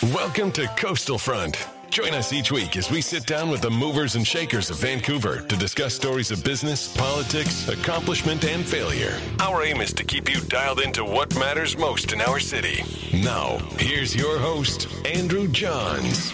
Welcome to Coastal Front. Join us each week as we sit down with the movers and shakers of Vancouver to discuss stories of business, politics, accomplishment, and failure. Our aim is to keep you dialed into what matters most in our city. Now, here's your host, Andrew Johns.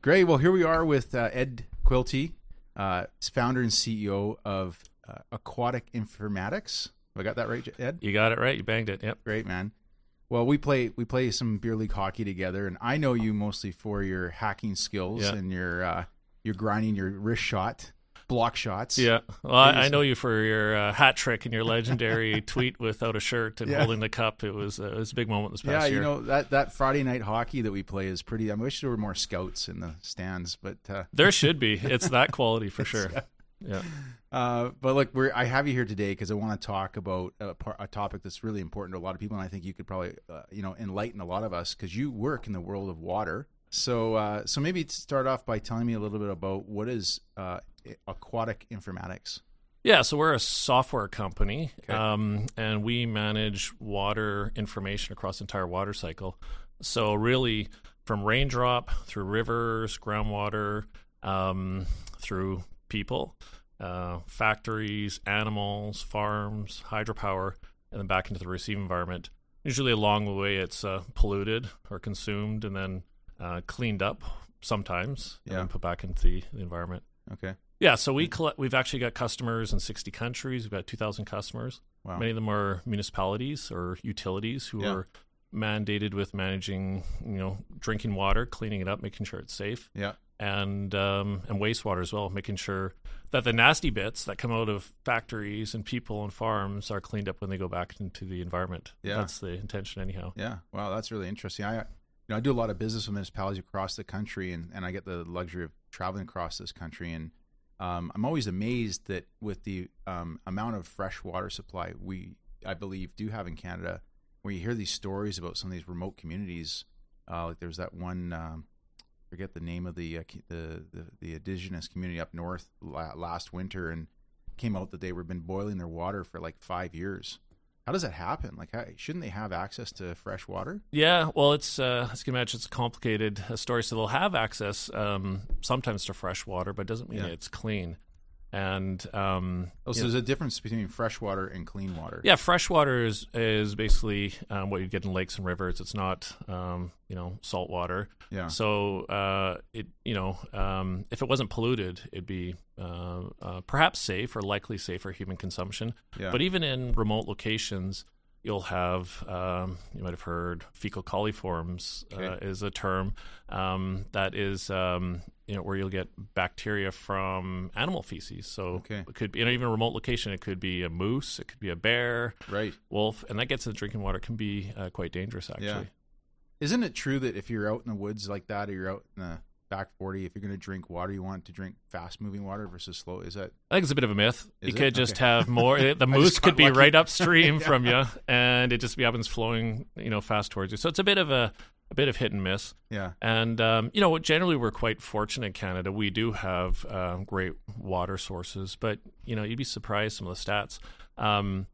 Great. Well, here we are with uh, Ed Quilty, uh, founder and CEO of uh, Aquatic Informatics. Have I got that right, Ed? You got it right. You banged it. Yep. Great, man. Well, we play we play some beer league hockey together, and I know you mostly for your hacking skills Yeah. and your uh, your grinding your wrist shot, block shots. Yeah. Well, I, I know you for your uh, hat trick and your legendary tweet without a shirt and Yeah. holding the cup. It was uh, it was a big moment this Yeah, past you year. know that that Friday night hockey that we play is pretty. I wish there were more scouts in the stands, but uh, there should be. It's that quality for sure. Yeah. Uh, but look, we're I have you here today because I want to talk about a, par- a topic that's really important to a lot of people, and I think you could probably uh, you know enlighten a lot of us because you work in the world of water. So uh, so maybe start off by telling me a little bit about what is uh, aquatic informatics. Yeah, so we're a software company, Okay. um, and we manage water information across the entire water cycle. So really, from raindrop through rivers, groundwater, um, through people, uh, factories, animals, farms, hydropower, and then back into the receive environment. Usually, along the way, it's uh, polluted or consumed, and then uh, cleaned up sometimes, Yeah. and put back into the, the environment. Okay, Yeah, so we collect, we've actually got customers in 60 countries. We've got 2,000 customers. wow, Many of them are municipalities or utilities who Yeah. are mandated with managing, you know, drinking water, cleaning it up, making sure it's safe, yeah, and um, and wastewater as well, making sure that the nasty bits that come out of factories and people and farms are cleaned up when they go back into the environment. Yeah. That's the intention, anyhow. yeah. Wow, that's really interesting. I you know I do a lot of business with municipalities across the country, and and I get the luxury of traveling across this country and. Um, I'm always amazed that with the um, amount of fresh water supply we, I believe, do have in Canada, where you hear these stories about some of these remote communities. Uh, like there's that one, um, forget the name of the, uh, the the the indigenous community up north la- last winter, and came out that they were been boiling their water for like five years. How does that happen? Like, how, shouldn't they have access to fresh water? Yeah, well, it's uh, as you can imagine, it's a complicated uh, story. So they'll have access um, sometimes to fresh water, but it doesn't mean Yeah. it's clean. And um, Oh, so know, there's a difference between fresh water and clean water. yeah, fresh water is is basically um, what you get in lakes and rivers. It's not um, you know salt water. yeah, So uh, it you know um, if it wasn't polluted, it'd be uh, uh, perhaps safe or likely safe for human consumption. yeah. But even in remote locations, you'll have um, you might have heard fecal coliforms uh, Okay. is a term um, that is um, you know where you'll get bacteria from animal feces. So Okay. it could be you know even a remote location. It could be a moose, it could be a bear, right. wolf, and that gets into drinking water. It can be uh, quite dangerous actually. Yeah. Isn't it true that if you're out in the woods like that, or you're out in the back forty, if you're going to drink water, you want to drink fast moving water versus slow? Is that I think it's a bit of a myth. Is you it? could just have more. The moose could be lucky. right upstream from you, and it just happens flowing, you know, fast towards you. So it's a bit of a a bit of hit and miss. yeah, And um, you know, generally we're quite fortunate in Canada. We do have um, great water sources, but you know, you'd be surprised some of the stats. Um,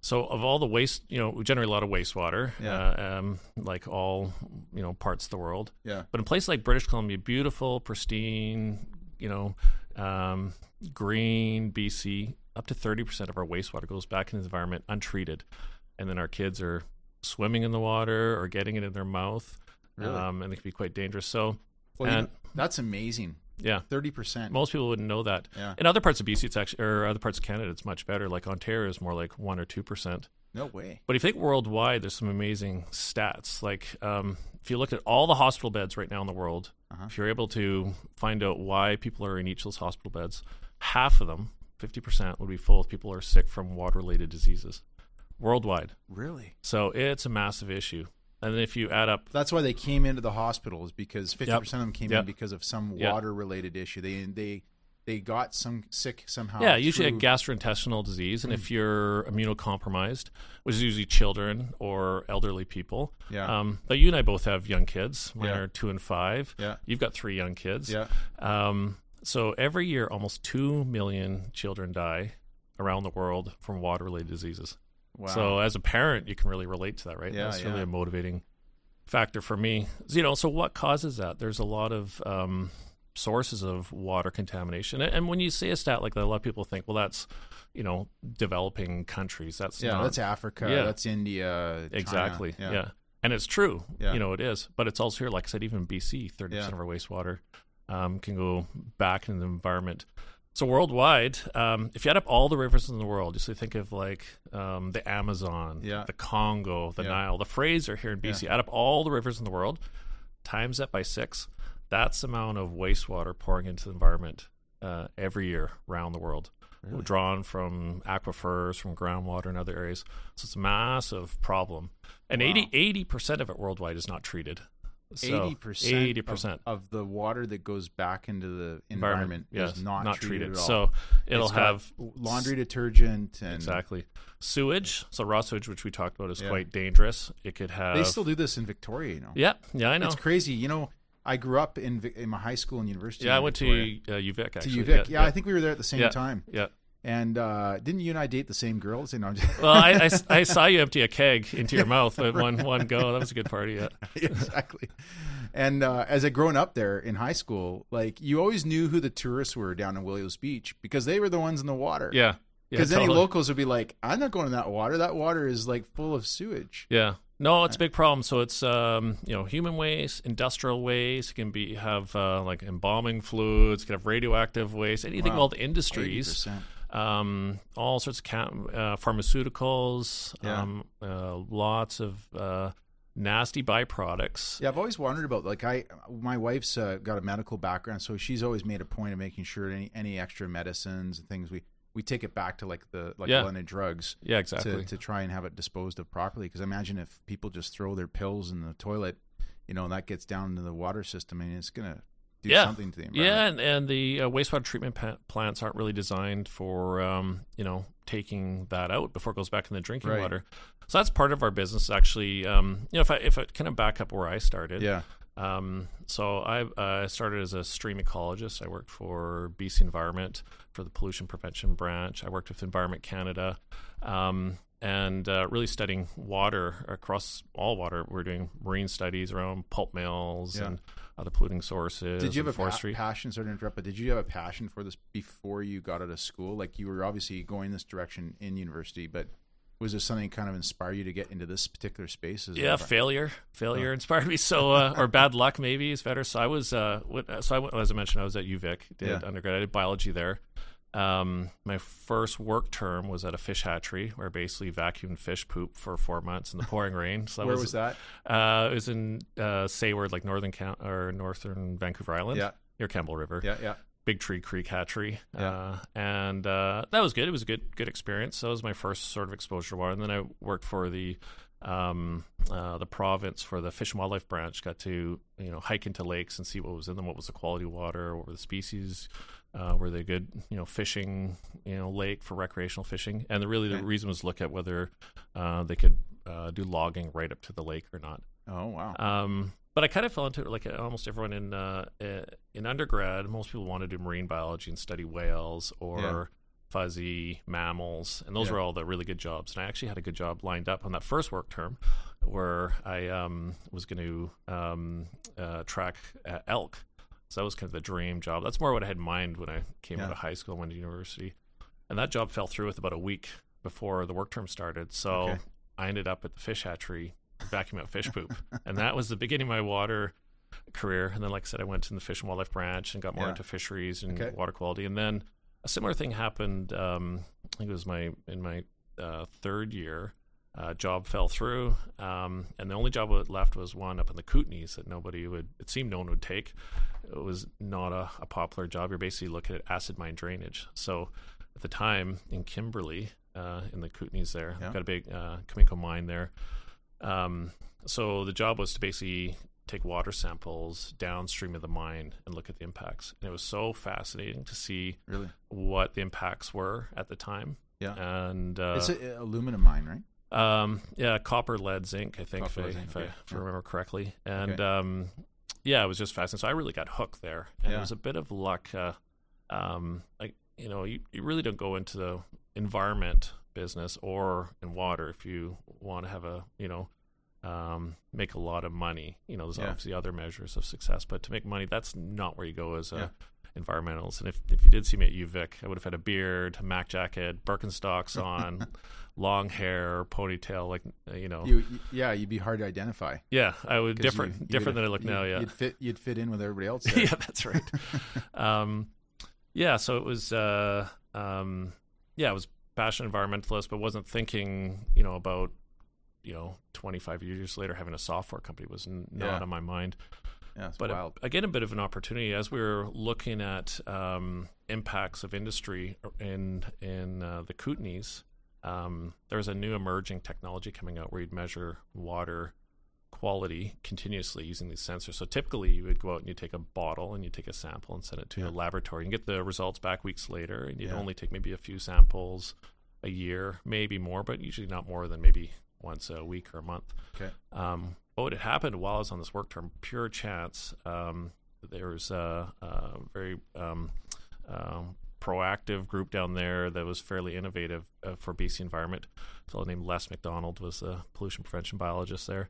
so of all the waste, you know, we generate a lot of wastewater, Yeah. uh, um, like all you know parts of the world. yeah, But in places like British Columbia, beautiful, pristine, you know, um, green BC, up to 30% of our wastewater goes back into the environment untreated. And then our kids are swimming in the water or getting it in their mouth. Really? Um, and it can be quite dangerous. So, well, you and- know, that's amazing. Yeah, Thirty percent. most people wouldn't know that. Yeah. In other parts of BC, it's actually, or other parts of Canada, it's much better. Like Ontario is more like 1% or 2%. No way. But if you think worldwide, there's some amazing stats. Like um, if you look at all the hospital beds right now in the world, Uh-huh. if you're able to find out why people are in each of those hospital beds, half of them, 50%, would be full of people who are sick from water-related diseases worldwide. Really? So it's a massive issue. And then if you add up, That's why they came into the hospitals because fifty Yep. percent of them came Yep. in because of some water related issue. They they they got some sick somehow. yeah, usually a gastrointestinal disease, Hmm. and if you're immunocompromised, which is usually children or elderly people. Yeah. Um, but you and I both have young kids. Mine Yeah. are two and five. Yeah. You've got three young kids. Yeah. Um, so every year, almost two million children die around the world from water-related diseases. Wow. So as a parent, you can really relate to that, right? Yeah, That's really yeah. a motivating factor for me. You know, so what causes that? There's a lot of um, sources of water contamination, and, when you say a stat like that, a lot of people think, well, that's you know, developing countries. That's yeah, not, that's Africa. Yeah. That's India. China. exactly Yeah. yeah. and it's true. Yeah. You know, it is, but it's also here. Like I said, even BC, thirty percent of our wastewater um, can go back into the environment. So worldwide, um, if you add up all the rivers in the world, you so think of like um, the Amazon, Yeah. the Congo, the Yeah. Nile, the Fraser here in BC. Add up all the rivers in the world, times that by six. That's the amount of wastewater pouring into the environment uh, every year around the world, drawn from aquifers, from groundwater, and other areas. So it's a massive problem, and Wow. 80 percent of it worldwide is not treated. Eighty percent. Eighty percent of the water that goes back into the environment, yes, is not, treated, at all. So it'll It's have laundry detergent and exactly sewage. So raw sewage, which we talked about, is Yeah. quite dangerous. It could have. They still do this in Victoria, you know. yeah, yeah, I know. It's crazy. You know, I grew up in Vic- in my high school and university. Yeah, I went Victoria. to uh, UVic to actually. UVic. Yeah, I think we were there at the same yeah, time. Yeah. And uh, didn't you and I date the same girls? You know, just- Well, I, I, I saw you empty a keg into your mouth at one one go. That was a good party. Yeah. exactly. And uh, as I grown up there in high school, like you always knew who the tourists were down in Williams Beach because they were the ones in the water. Yeah. Yeah. Because totally. any locals would be like, "I'm not going in that water. That water is like full of sewage." Yeah. No, it's a big problem. So it's um, you know human waste, industrial waste. It can be have uh, like embalming fluids. It can have radioactive waste. Anything Wow. all the industries. 80%. Um, all sorts of cam- uh, pharmaceuticals. Yeah. Um, uh, lots of uh, nasty byproducts. Yeah, I've always wondered about like I my wife's uh, got a medical background, so she's always made a point of making sure any any extra medicines and things we we take it back to like the like Yeah. London Drugs Yeah, exactly. to to try and have it disposed of properly. Because imagine if people just throw their pills in the toilet, you know, and that gets down into the water system, and it's gonna do yeah. something to the Yeah, and, and the uh, wastewater treatment plants aren't really designed for um, you know taking that out before it goes back in the drinking Right. water. So that's part of our business. Actually, um, you know, if I if I kind of back up where I started, Yeah, Um, so I uh, started as a stream ecologist. I worked for BC Environment for the pollution prevention branch. I worked with Environment Canada, um, and uh, really studying water across all water. We're doing marine studies around pulp mills Yeah. and other polluting sources. Did you have a pa- passion? Sorry to interrupt, but did you have a passion for this before you got out of school? Like you were obviously going this direction in university, but was there something kind of inspire you to get into this particular space? Yeah, a- failure. Failure inspired me. So, uh, or bad luck maybe is better. So I was, uh, so I went, as I mentioned, I was at UVic, did Yeah. undergrad, I did biology there. Um, my first work term was at a fish hatchery where I basically vacuumed fish poop for four months in the pouring rain. So that Where was, was that? Uh, it was in uh, Sayward, like northern count or northern Vancouver Island, Yeah. near Campbell River. Yeah, yeah. Big Tree Creek Hatchery, Yeah. uh, and uh, that was good. It was a good good experience. So that was my first sort of exposure to water. And then I worked for the um, uh, the province for the Fish and Wildlife Branch. Got to you know hike into lakes and see what was in them. What was the quality of water? What were the species? Uh, were they good? You know, fishing. You know, lake for recreational fishing. And the, really the Okay. reason was look at whether uh, they could uh, do logging right up to the lake or not. Oh wow. Um, but I kind of fell into it like almost everyone in uh, in undergrad. Most people want to do marine biology and study whales or. Fuzzy mammals, and those Yeah. were all the really good jobs. And I actually had a good job lined up on that first work term, where I um, was going to um, uh, track uh, elk. So that was kind of the dream job. That's more what I had in mind when I came out of high school and went to university. And that job fell through with about a week before the work term started. So Okay. I ended up at the fish hatchery vacuuming out fish poop. and that was the beginning of my water career. And then, like I said, I went in the Fish and Wildlife branch and got more Yeah. into fisheries and Okay. water quality. And then a similar thing happened. Um, I think it was my in my uh, third year. Uh, job fell through, um, and the only job left was one up in the Kootenays that nobody would. It seemed no one would take. It was not a, a popular job. You're basically looking at acid mine drainage. So at the time in Kimberley, uh, in the Kootenays, there, Yeah. got a big uh, Cominco mine there. Um, so the job was to basically take water samples downstream of the mine and look at the impacts. And it was so fascinating to see really? what the impacts were at the time. Yeah. And uh, it's an aluminum mine, right? um, yeah, copper, lead, zinc. I think Copper, if, I, if, I, if I remember correctly. And Okay. um, yeah, it was just fascinating. So I really got hooked there, and Yeah. it was a bit of luck. Uh, um, like you know, you, you really don't go into the environment business or in water if you want to have a you know um, make a lot of money. You know, there's Yeah. obviously other measures of success, but to make money, that's not where you go as a Yeah. environmentalist. And if, if you did see me at UVic, I would have had a beard, a Mac jacket, Birkenstocks on, long hair, ponytail, like you know. You, yeah, you'd be hard to identify. yeah, I would different you- you different than I look now. Yeah, you'd fit you'd fit in with everybody else. Yeah, that's right. um, yeah, so it was, uh, um, yeah, I was passionate environmentalist, but wasn't thinking, you know, about, you know, 25 years later having a software company was n- not on my mind. yeah, But uh, wild. again, a bit of an opportunity as we were looking at um, impacts of industry in in uh, the Kootenays. Um, there's a new emerging technology coming out where you'd measure water quality continuously using these sensors. So typically, you would go out and you take a bottle and you take a sample and send it to Yeah. a laboratory and get the results back weeks later. And you'd Yeah. only take maybe a few samples a year, maybe more, but usually not more than maybe once a week or a month. Okay. Um, but what had happened while I was on this work term, pure chance, um, there was a, a very um, um, proactive group down there that was fairly innovative uh, for BC environment. A fellow named Les McDonald was a pollution prevention biologist there.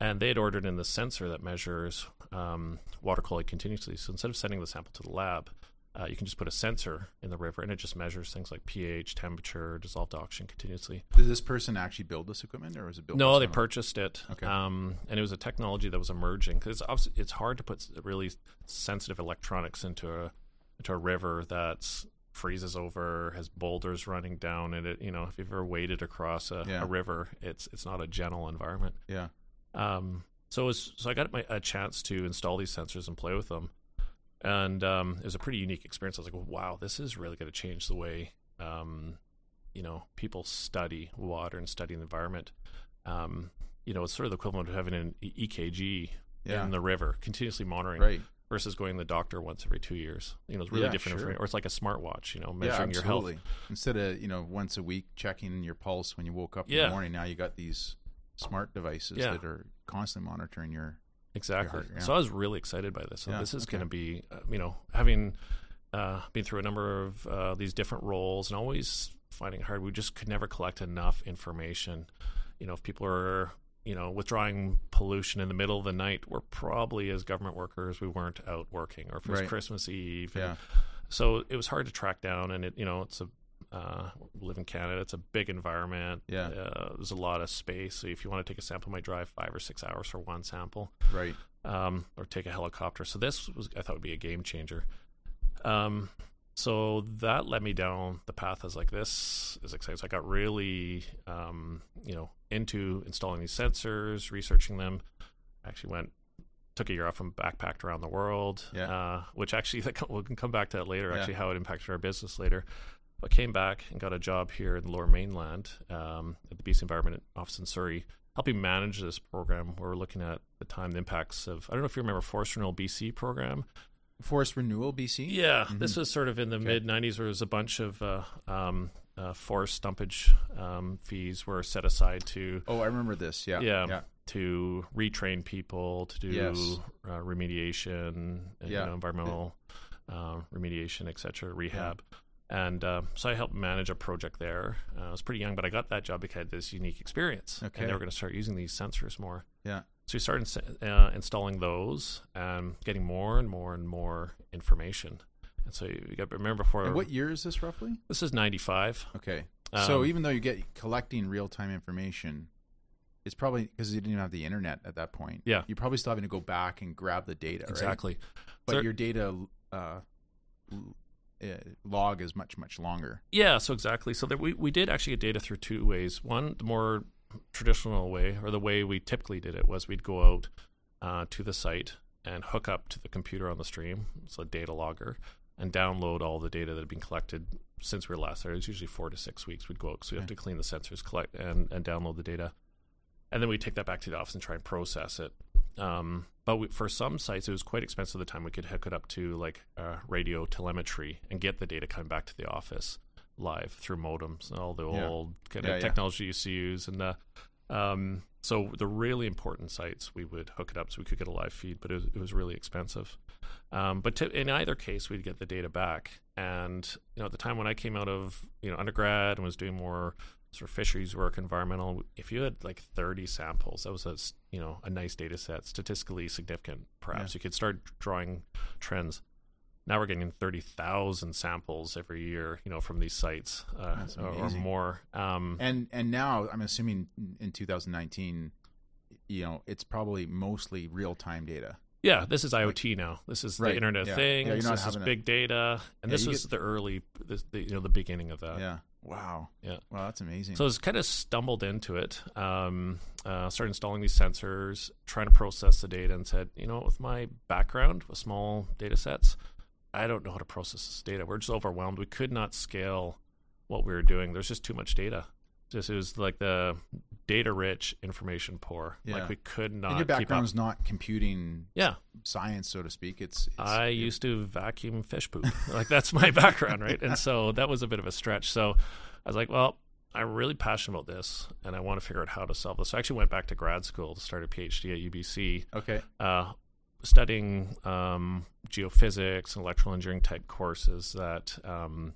And they had ordered in the sensor that measures um, water quality continuously. So instead of sending the sample to the lab, uh, you can just put a sensor in the river and it just measures things like pH, temperature, dissolved oxygen continuously. Did this person actually build this equipment, or was it built? No, they purchased it. Okay. Um, and it was a technology that was emerging because it's, it's hard to put really sensitive electronics into a into a river that's freezes over, has boulders running down in it. You know, if you've ever waded across a, Yeah. a river, it's it's not a gentle environment. Yeah. Um, so it was, so I got my, a chance to install these sensors and play with them, and um, it was a pretty unique experience. I was like, wow, this is really going to change the way um, you know people study water and study the environment. Um, you know, it's sort of the equivalent of having an EKG Yeah. in the river, continuously monitoring, Right. versus going to the doctor once every two years. You know, it's really Yeah, different. sure. Or it's like a smartwatch. You know, Yeah, measuring your health. Instead of you know once a week checking your pulse when you woke up in the morning, now you got these smart devices Yeah. that are constantly monitoring your. Exactly. heart, yeah. So I was really excited by this. So Yeah, this is okay. going to be, uh, you know, having uh, been through a number of uh, these different roles and always finding it hard. We just could never collect enough information. You know, if people are, you know, withdrawing pollution in the middle of the night, we're probably as government workers we weren't out working, or if it was Right. Christmas Eve. and- Yeah. So it was hard to track down, and it, you know, it's a uh, live in Canada. It's a big environment. Yeah. Uh, there's a lot of space. So if you want to take a sample, you might drive five or six hours for one sample Right. um, or take a helicopter. So this was, I thought, would be a game changer. Um, so that led me down the path. as like, this is exciting. So I got really, um, you know, into installing these sensors, researching them. I actually went, took a year off and backpacked around the world. Yeah. Uh, which actually, we can come back to that later. Yeah. Actually, how it impacted our business later. But came back and got a job here in the Lower Mainland um, at the BC Environment Office in Surrey, helping manage this program. Where we're looking at the time the impacts of I don't know if you remember Forest Renewal BC program. Forest Renewal BC. Yeah, this was sort of in the Okay. mid '90s, where there was a bunch of uh, um, uh, forest stumpage um, fees were set aside to Oh, I remember this. Yeah. yeah, Yeah. to retrain people to do Yes. uh, remediation, Yeah. you know, environmental uh, remediation, etc., rehab. And uh, so I helped manage a project there. Uh, I was pretty young, but I got that job because I had this unique experience, Okay. and they were going to start using these sensors more. Yeah. So we started ins- uh, installing those and getting more and more and more information. And so you got remember before And what year is this roughly? this is ninety five. Okay. so Um, even though you get collecting real time information, it's probably because you didn't even have the internet at that point. Yeah. You're probably still having to go back and grab the data. right? Exactly. But So- your data uh, log is much much longer. Yeah, so exactly. So that we, we did actually get data through two ways. One, the more traditional way, or the way we typically did it, was we'd go out uh, to the site and hook up to the computer on the stream, so a data logger, and download all the data that had been collected since we were last there. It was usually four to six weeks we'd go out, so we have to clean the sensors, collect and, and download the data. And then we take that back to the office and try and process it. Um, but we, for some sites, it was quite expensive at the time. We could hook it up to like uh, radio telemetry and get the data coming back to the office live through modems and all the Yeah. old kind of yeah. technology you used to use. And uh, um, So the really important sites, we would hook it up so we could get a live feed, but it was, it was really expensive. Um, but to, in either case, we'd get the data back. And you know, at the time when I came out of you know undergrad and was doing more sort of fisheries work, environmental, if you had like 30 samples, that was a you know a nice data set, statistically significant. Perhaps Yeah. you could start drawing trends. Now we're getting 30,000 samples every year, you know, from these sites uh, or, or more. Um, And and now I'm assuming in 2019, you know, it's probably mostly real time data. Yeah, this is IoT now. This is Right, the Internet of yeah. Things. Yeah, this is having a- big data, and Yeah, this was get- the early, the, you know, the beginning of that. yeah. Wow. Yeah. Wow, that's amazing. So I was kind of stumbled into it. Um, uh, started installing these sensors, trying to process the data, and said, you know, with my background with small data sets, I don't know how to process this data. We're just overwhelmed. We could not scale what we were doing. There's just too much data. Just it was like the data rich, information poor. Yeah. Like we could not and your background's not computing Yeah, science, so to speak. It's, it's I used to vacuum fish poop. like that's my background, right? And so that was a bit of a stretch. So I was like, well, I'm really passionate about this, and I want to figure out how to solve this. So I actually went back to grad school to start a PhD at UBC, okay. uh, studying um, geophysics and electrical engineering type courses. That um,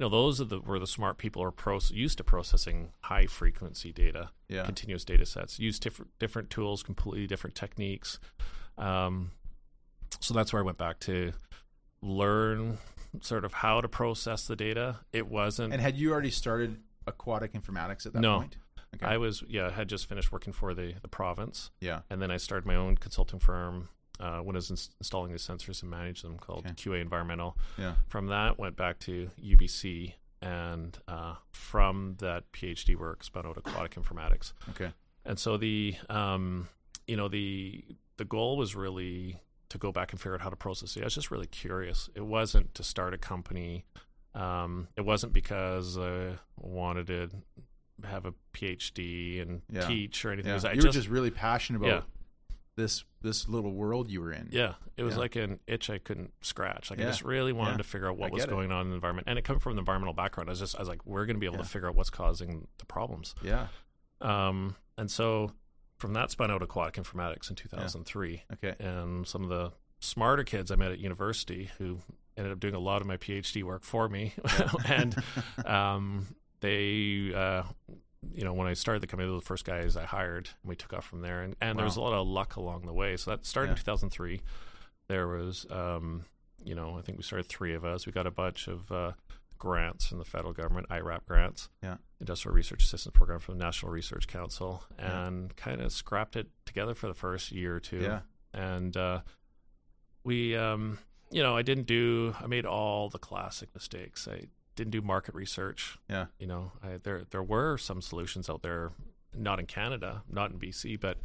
you know, those are the where the smart people are proce- used to processing high frequency data Yeah. continuous data sets. Use different different tools, completely different techniques. Um, so that's where I went back to learn sort of how to process the data. It wasn't. And had you already started aquatic informatics at that No. point? Okay. I was yeah I had just finished working for the the province, yeah. and then I started my own consulting firm. Uh, when I was ins- installing these sensors and manage them, called Okay. QA Environmental. Yeah. From that, went back to UBC, and uh, from that PhD work, spun out aquatic informatics. Okay. And so the um, you know the the goal was really to go back and figure out how to process it. I was just really curious. It wasn't to start a company. Um, it wasn't because I wanted to have a PhD and Yeah. teach or anything. Yeah. I you were just really passionate about Yeah. This this little world you were in. yeah, it was Yeah. like an itch I couldn't scratch. Like Yeah. I just really wanted Yeah. to figure out what was get it. going on in the environment, and it coming from an environmental background. I was just I was like, we're going to be able to figure out what's causing the problems. Yeah. Um, and so from that spun out aquatic informatics in 2003. Okay. and some of the smarter kids I met at university who ended up doing a lot of my PhD work for me, and um, they, uh, you know, when I started the company, the first guys I hired, and we took off from there. And, and there was a lot of luck along the way. So that started in 2003. There was, um, you know, I think we started three of us. We got a bunch of uh, grants from the federal government, IRAP grants, Yeah. Industrial Research Assistance Program from the National Research Council, Yeah. and kind of scrapped it together for the first year or two Yeah. and uh, we um, you know i didn't do i made all the classic mistakes i didn't do market research Yeah. you know I, there there were some solutions out there not in canada not in bc but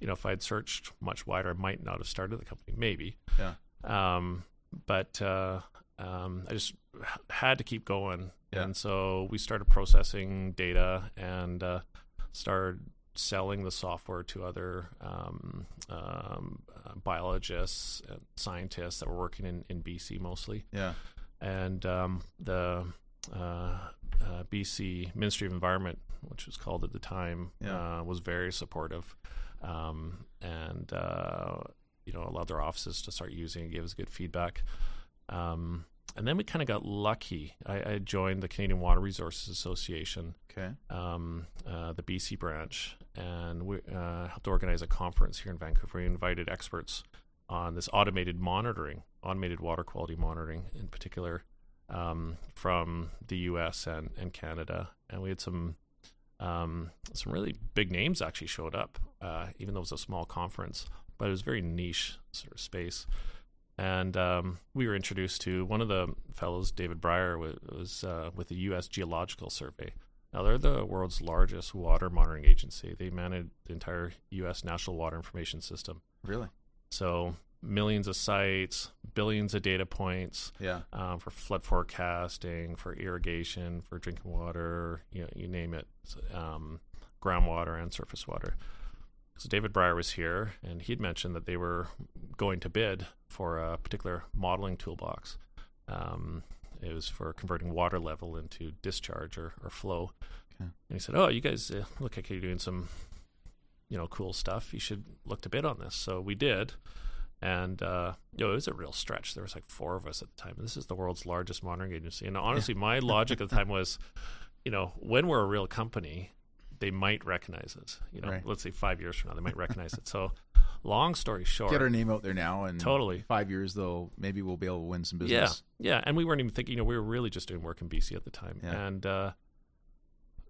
you know if I had searched much wider i might not have started the company maybe Yeah. um, but uh, um, I just had to keep going, Yeah. and so we started processing data and uh, started selling the software to other um, um, uh, biologists and scientists that were working in, in BC mostly Yeah. And um, the uh, uh, BC Ministry of Environment, which was called at the time, Yeah. uh, was very supportive, um, and uh, you know allowed their offices to start using it, gave us good feedback. Um, and then we kind of got lucky. I, I joined the Canadian Water Resources Association, Okay. um, uh, the BC branch, and we uh, helped organize a conference here in Vancouver. We invited experts on this automated monitoring, automated water quality monitoring in particular, um, from the U.S. and, and Canada. And we had some um, some really big names actually showed up, uh, even though it was a small conference, but it was very niche sort of space. And um, we were introduced to one of the fellows, David Breyer, was, was uh, with the U.S. Geological Survey. Now, they're the world's largest water monitoring agency. They manage the entire U.S. National Water Information System. Really? So, millions of sites, billions of data points Yeah. um, for flood forecasting, for irrigation, for drinking water, you know, you name it, So, um, groundwater and surface water. So David Breyer was here, and he'd mentioned that they were going to bid for a particular modeling toolbox. Um, it was for converting water level into discharge or, or flow. Okay. And he said, "Oh, you guys uh, look like you're doing some you know cool stuff. You should look to bid on this." So we did, and uh, you know, it was a real stretch. There was like four of us at the time. This is the world's largest monitoring agency, and honestly, my logic at the time was, you know, when we're a real company, they might recognize us. You know, Right. let's say five years from now, they might recognize it. So, long story short, Get our name out there now, and Totally. five years though, maybe we'll be able to win some business. yeah, yeah, and we weren't even thinking. You know, we were really just doing work in BC at the time, Yeah. and uh,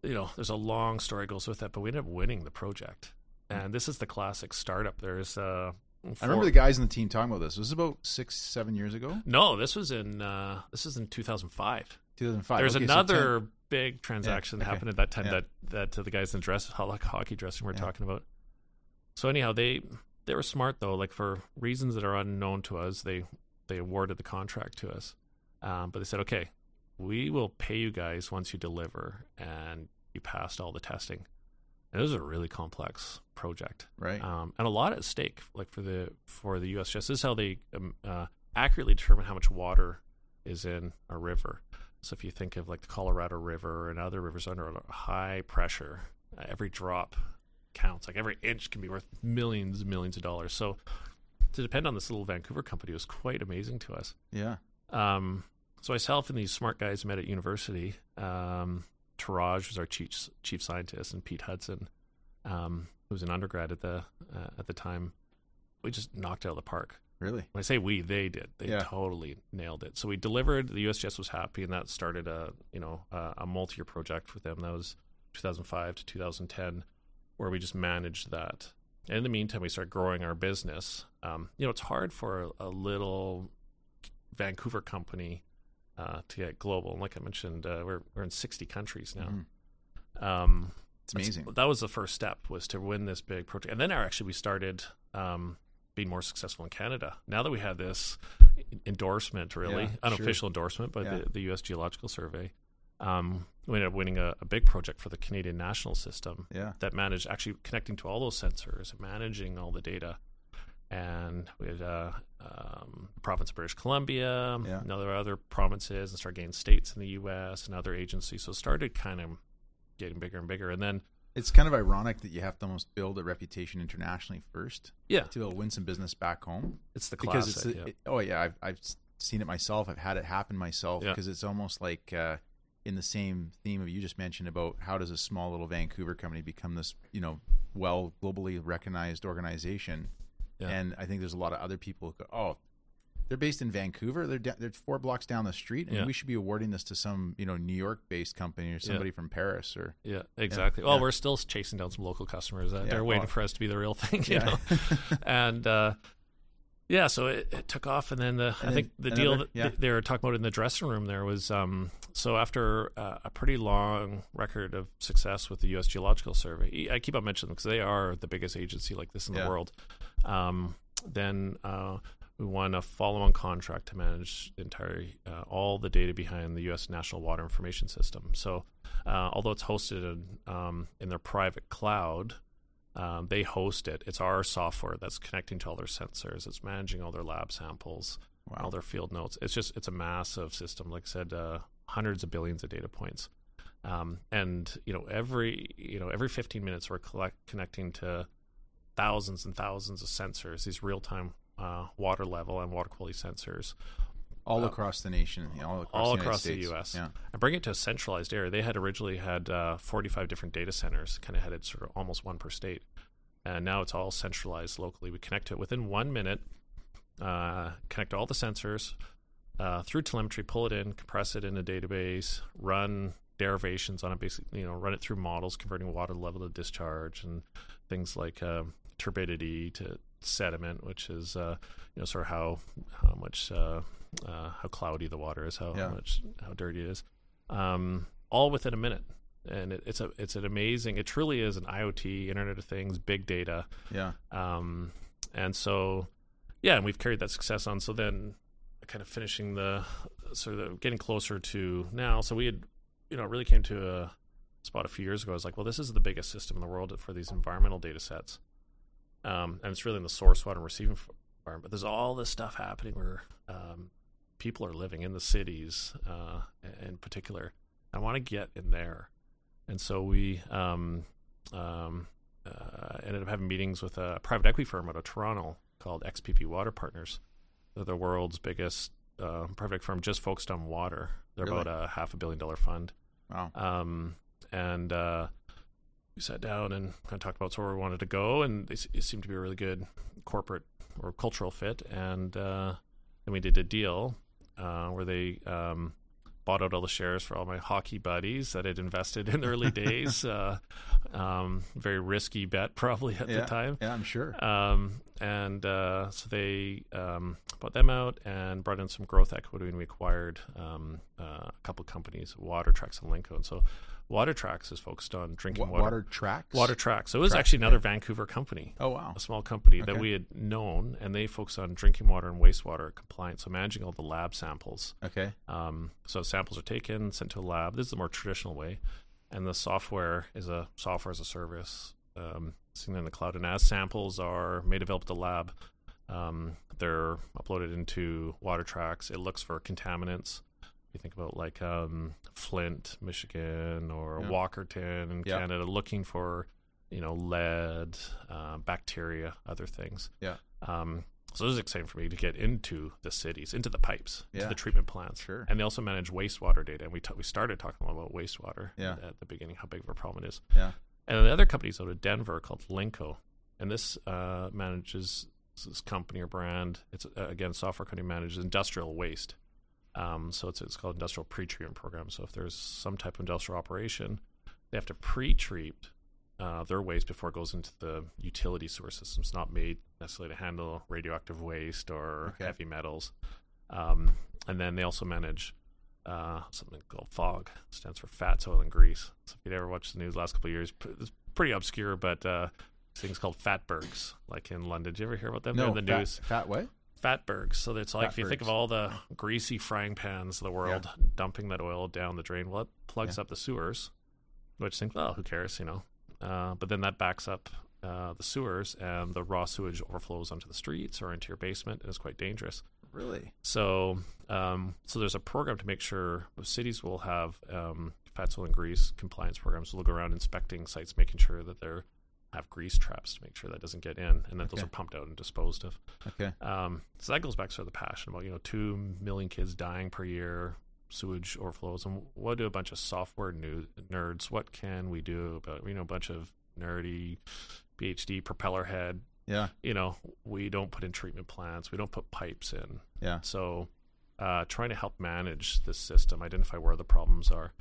you know, there's a long story goes with that, but we ended up winning the project. And this is the classic startup. There's uh, I remember the guys in the team talking about this. Was about six, seven years ago, No, this was in uh, this is in 2005. 2005. There's Okay, so another 10 big transaction that okay. happened at that time Yeah. that that the guys in the dress like hockey dressing we're Yeah. talking about. So anyhow, they they were smart though. Like for reasons that are unknown to us, they they awarded the contract to us. Um, but they said, okay, we will pay you guys once you deliver and you passed all the testing. It was a really complex project right? um, and a lot at stake. Like for the for the USGS, this is how they um, uh, accurately determine how much water is in a river. So if you think of like the Colorado River and other rivers under high pressure, uh, every drop counts. Like every inch can be worth millions and millions of dollars. So to depend on this little Vancouver company was quite amazing to us. yeah, Um, so myself and these smart guys met at university. Um, Touraj was our chief chief scientist, and Pete Hudson, um, who was an undergrad at the uh, at the time. We just knocked it out of the park. really. When I say we, they did. They Yeah. totally nailed it. So we delivered. The USGS was happy, and that started a you know a, a multi-year project with them. That was 2005 to 2010, where we just managed that. And in the meantime, we started growing our business. Um, you know, it's hard for a, a little Vancouver company uh, to get global. And like I mentioned, uh, we're we're in 60 countries now. Mhm. Um, It's amazing. That was the first step was to win this big project, and then our, actually we started um, being more successful in Canada. Now that we had this endorsement, really Yeah, unofficial endorsement by Yeah. the, the U.S. Geological Survey, um, we ended up winning a, a big project for the Canadian National System Yeah, that managed actually connecting to all those sensors and managing all the data. And we had uh, um, the province of British Columbia, Yeah. and other other provinces, and started getting states in the U.S. and other agencies. So it started kind of getting bigger and bigger. And then, it's kind of ironic that you have to almost build a reputation internationally first yeah, to be able to win some business back home. it's the because classic. it's yeah. it- oh yeah I've, I've seen it myself i've had it happen myself Yeah. because it's almost like uh, in the same theme of you just mentioned about how does a small little vancouver company become this you know well globally recognized organization Yeah. and i think there's a lot of other people who go oh they're based in vancouver they're, da- they're four blocks down the street and Yeah. we should be awarding this to some you know new york based company or somebody from paris or Yeah, exactly. Well, yeah. we're still chasing down some local customers. Uh, Yeah, they're waiting well- for us to be the real thing, you Yeah. know. and uh, yeah, so it, it took off, and then the I think then the deal another- that yeah. they were talking about in the dressing room there was um, so after uh, a pretty long record of success with the U.S. Geological Survey, I keep on mentioning them because they are the biggest agency like this in Yeah. the world. Um, then uh, we won a follow-on contract to manage the entire uh, all the data behind the U.S. National Water Information System. So, uh, although it's hosted in, um, in their private cloud, um, they host it. It's our software that's connecting to all their sensors. It's managing all their lab samples, Wow. all their field notes. It's just it's a massive system. Like I said, uh, hundreds of billions of data points. Um, and you know every you know every 15 minutes we're collect, connecting to thousands and thousands of sensors. These real time uh, water level and water quality sensors all uh, across the nation all across, all the, across the U.S. yeah and bring it to a centralized area. They had originally had uh, 45 different data centers, kind of had it sort of almost one per state, and now it's all centralized locally. We connect to it within one minute, uh, connect all the sensors uh, through telemetry, pull it in, compress it in a database, run derivations on it, basically, you know, run it through models, converting water level to discharge, and things like uh, turbidity to sediment, which is uh, you know sort of how how much uh, uh, how cloudy the water is, how, Yeah. how much how dirty it is, um, all within a minute. And it, it's a it's an amazing. It truly is an IoT Internet of Things, big data, yeah um, and so yeah, and we've carried that success on. So then, kind of finishing the sort of getting closer to now. So we had, you know, really came to a spot a few years ago. I was like, well, this is the biggest system in the world for these environmental data sets, um, and it's really in the source water and receiving farm. But there's all this stuff happening where um, people are living in the cities, uh, in particular. I want to get in there, and so we um, um, uh, ended up having meetings with a private equity firm out of Toronto called XPV Water Partners. They're the world's biggest uh, private firm just focused on water. They're Really? about a half a billion dollar fund. Wow. Um, and uh, we sat down and kind of talked about where we wanted to go, and it, it seemed to be a really good corporate or cultural fit. And uh, then we did a deal uh, where they um, bought out all the shares for all my hockey buddies that had invested in the early days. Uh, um, very risky bet, probably at yeah. the time. Yeah, I'm sure. Um, and uh, so they um, bought them out and brought in some growth equity, and we acquired um, uh, a couple of companies, Watertrax and Linko. And so Watertrax is focused on drinking Wa- water. water tracks. Water Track. So it was Tracks, actually another Vancouver company, Oh wow. a small company that we had known, and they focus on drinking water and wastewater compliance, so managing all the lab samples. Okay. Um, so samples are taken, sent to a lab. This is the more traditional way, and the software is a software as a service, um, seen in the cloud. And as samples are made available to the lab, um, they're uploaded into Watertrax. It looks for contaminants. You think about like um, Flint, Michigan, or Yeah. Walkerton in Yeah. Canada, looking for you know lead, uh, bacteria, other things. Yeah. Um, so it was exciting for me to get into the cities, into the pipes, Yeah. into the treatment plants. Sure. And they also manage wastewater data. And we ta- we started talking about wastewater Yeah. at the beginning, how big of a problem it is. Yeah. And the other company's out of Denver called Linko, and this uh, manages this company or brand. It's uh, again software company manages industrial waste. Um, so it's it's called industrial pre-treatment program. So if there's some type of industrial operation, they have to pre-treat uh, their waste before it goes into the utility sewer system. It's not made necessarily to handle radioactive waste or Okay. heavy metals. Um, and then they also manage uh, something called FOG, stands for fats, oil, and grease. So if you'd ever watched the news the last couple of years, it's pretty obscure, but uh, things called fatbergs, like in London. Did you ever hear about them? They're No. in the fat, news. Fat what? Fatbergs. So it's like if you think of all the greasy frying pans of the world dumping that oil down the drain, well, it plugs Yeah. up the sewers, which think, well, who cares, you know? Uh, but then that backs up uh, the sewers, and the raw sewage overflows onto the streets or into your basement, and it's quite dangerous. Really? So, um, so there's a program to make sure cities will have um, fats, oil, and grease compliance programs. They'll go around inspecting sites, making sure that they have grease traps to make sure that doesn't get in, and that those are pumped out and disposed of. Okay. Um, so that goes back to the passion about you know two million kids dying per year, sewage overflows, and what do a bunch of software new nerds? What can we do about you know a bunch of nerdy PhD propeller head? Yeah. You know, we don't put in treatment plants, we don't put pipes in, Yeah. so uh, trying to help manage this system, identify where the problems are,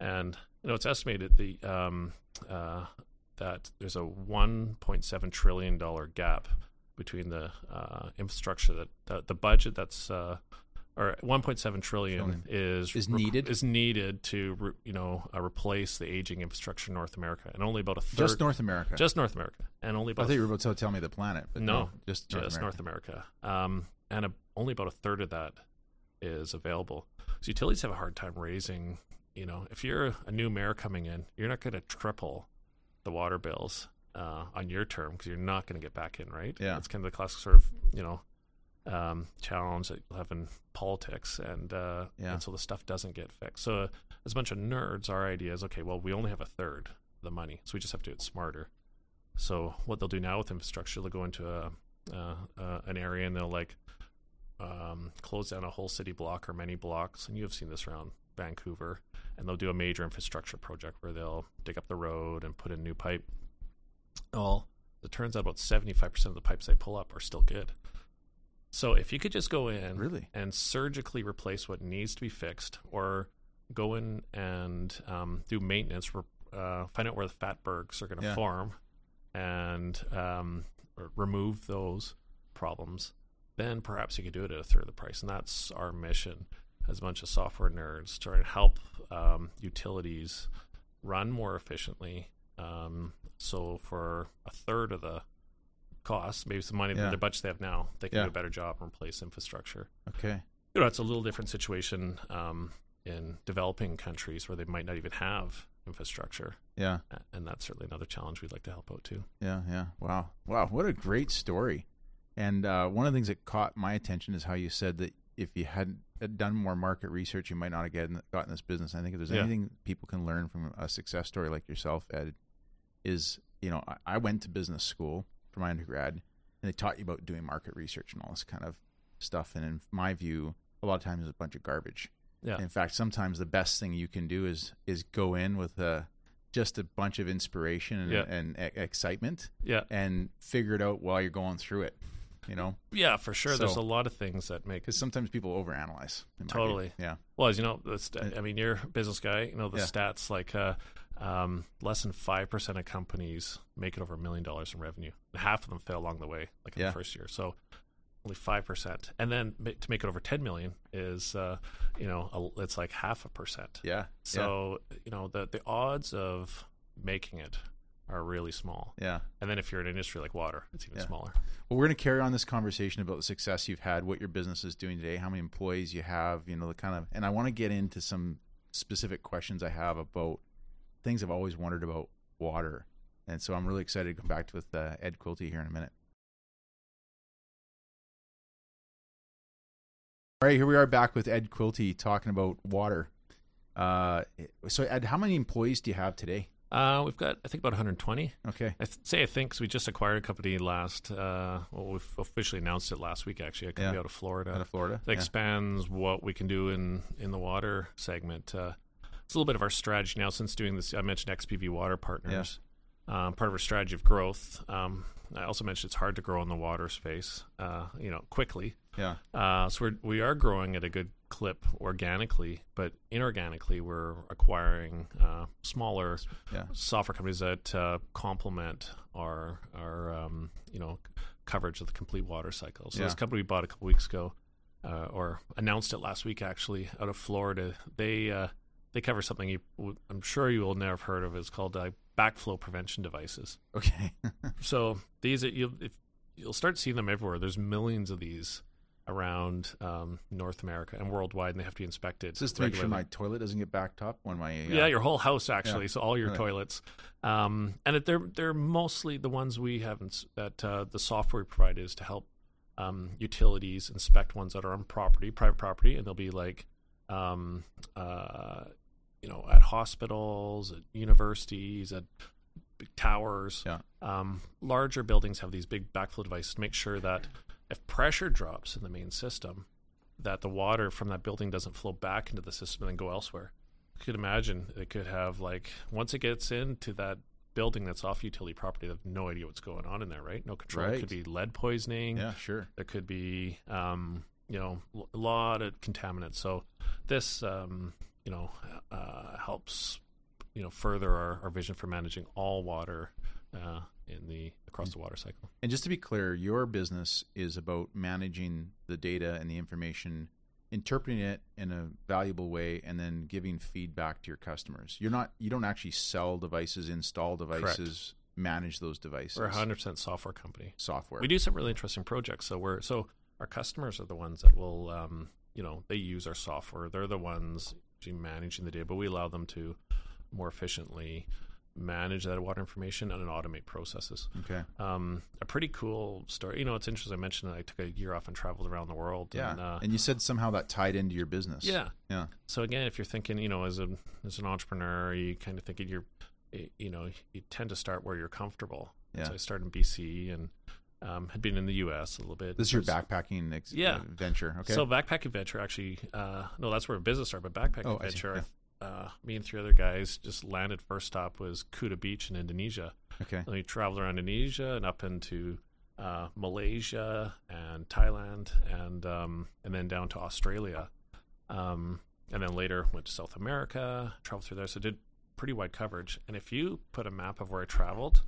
and you know it's estimated the um, uh, that there's a 1.7 trillion dollar gap between the uh, infrastructure that the, the budget that's uh, or 1.7 trillion Trillion. is Is needed? is needed to re, you know uh, replace the aging infrastructure in North America, and only about a third Just North America. just North America, and only I about thought you were about to tell me the planet, but No, just North just America. North America. Um, and a, only about a third of that is available. So utilities have a hard time raising. You know, if you're a new mayor coming in, you're not going to triple the water bills uh, on your term because you're not going to get back in, right? Yeah. it's kind of the classic sort of you know um, challenge that you'll have in politics, and uh, Yeah. and so the stuff doesn't get fixed. So uh, as a bunch of nerds, our idea is okay. Well, we only have a third of the money, so we just have to do it smarter. So what they'll do now with infrastructure, they'll go into a uh, uh, an area and they'll like um, close down a whole city block or many blocks, and you have seen this around Vancouver. And they'll do a major infrastructure project where they'll dig up the road and put in new pipe. Well, it turns out about seventy-five percent of the pipes they pull up are still good. So if you could just go in Really? and surgically replace what needs to be fixed, or go in and um, do maintenance, uh, find out where the fat fatbergs are going to Yeah. form, and um, remove those problems, then perhaps you could do it at a third of the price. And that's our mission as a bunch of software nerds, trying to help um, utilities run more efficiently. Um, so for a third of the cost, maybe some money Yeah. the budget they have now, they can Yeah. do a better job and replace infrastructure. Okay. You know, it's a little different situation um, in developing countries where they might not even have infrastructure, Yeah. And that's certainly another challenge we'd like to help out too. Yeah, yeah. Wow. Wow. What a great story. And uh, one of the things that caught my attention is how you said that if you hadn't done more market research, you might not have gotten, gotten this business. I think if there's Yeah. anything people can learn from a success story like yourself, Ed, is you know, I, I went to business school for my undergrad, and they taught you about doing market research and all this kind of stuff. And in my view, a lot of times it's a bunch of garbage. Yeah. In fact, sometimes the best thing you can do is is go in with a just a bunch of inspiration and, Yeah. and e- excitement, Yeah. and figure it out while you're going through it. You know, Yeah, for sure. There's a lot of things that make because sometimes people overanalyze. in my view. Totally. Yeah. Well, as you know, st- I mean, you're a business guy. You know the Yeah. stats like uh, um, less than five percent of companies make it over a million dollars in revenue. Half of them fail along the way, like in Yeah. the first year. So only five percent, and then to make it over ten million is, uh, you know, a, it's like half a percent. Yeah. So you know the the odds of making it are really small. yeah. yeah. And then if you're in an industry like water, it's even Yeah. smaller. Well, we're going to carry on this conversation about the success you've had, what your business is doing today, how many employees you have, you know, the kind of, and I want to get into some specific questions I have about things I've always wondered about water. And so I'm really excited to come back to with uh, Ed Quilty here in a minute. All right, here we are back with Ed Quilty talking about water. Uh, so, Ed, how many employees do you have today? Uh, we've got I think about 120. Okay. I th- say I think 'cause we just acquired a company last. Uh, well, we've officially announced it last week. Actually, a company Yeah. out of Florida Out of Florida. that Yeah. expands what we can do in in the water segment. Uh, it's a little bit of our strategy now since doing this. I mentioned XPV Water Partners. Um, part of our strategy of growth. Um, I also mentioned it's hard to grow in the water space. Uh, you know, quickly. Yeah. Uh, so we're, we are growing at a good clip organically, but inorganically, we're acquiring uh, smaller Yeah. software companies that uh, complement our our um, you know coverage of the complete water cycle. So this company we bought a couple weeks ago, uh, or announced it last week actually, out of Florida. They uh, they cover something you, w- I'm sure you will never have heard of. It's called uh, backflow prevention devices. Okay. So these are, you'll if, you'll start seeing them everywhere. There's millions of these around um, North America and worldwide, and they have to be inspected. This to make sure my toilet doesn't get backed up when my uh, yeah, your whole house actually. Yeah. So all your Right. toilets, um, and it, they're they're mostly the ones we haven't that uh, the software we provide is to help um, utilities inspect ones that are on property, private property, and they'll be like, um, uh, you know, at hospitals, at universities, at big towers. Yeah. Um, larger buildings have these big backflow devices to make sure that if pressure drops in the main system, that the water from that building doesn't flow back into the system and then go elsewhere. You could imagine it could have like once it gets into that building that's off utility property, they have no idea what's going on in there, right? No control. It Right. could be lead poisoning. Yeah, sure. There could be, um, you know, a lot of contaminants. So this, um, you know, uh, helps, you know, further our, our vision for managing all water uh, in the across the water cycle. And just to be clear, your business is about managing the data and the information, interpreting it in a valuable way, and then giving feedback to your customers. You're not you don't actually sell devices, install devices, manage those devices. We're a hundred percent software company. software. We do some really interesting projects. So we're so our customers are the ones that will, um, you know, they use our software. They're the ones managing the data, but we allow them to more efficiently manage that water information and automate processes. Okay. Um, a pretty cool story. You know, it's interesting. I mentioned that I took a year off and traveled around the world. Yeah. And, uh, and you said somehow that tied into your business. yeah. Yeah. So again, if you're thinking, you know, as a as an entrepreneur, you kind of think you're, you know, you tend to start where you're comfortable. Yeah. So I started in BC and um, had been in the U.S. a little bit. This is your backpacking ex- Yeah. uh, venture. Okay. So backpacking venture actually, uh, no, that's where business started. But backpacking Oh, venture, uh, me and three other guys just landed. First stop was Kuta Beach in Indonesia. okay. And we traveled around Indonesia and up into uh, Malaysia and Thailand and um, and then down to Australia. Um, and then later went to South America, traveled through there. So did pretty wide coverage. And if you put a map of where I traveled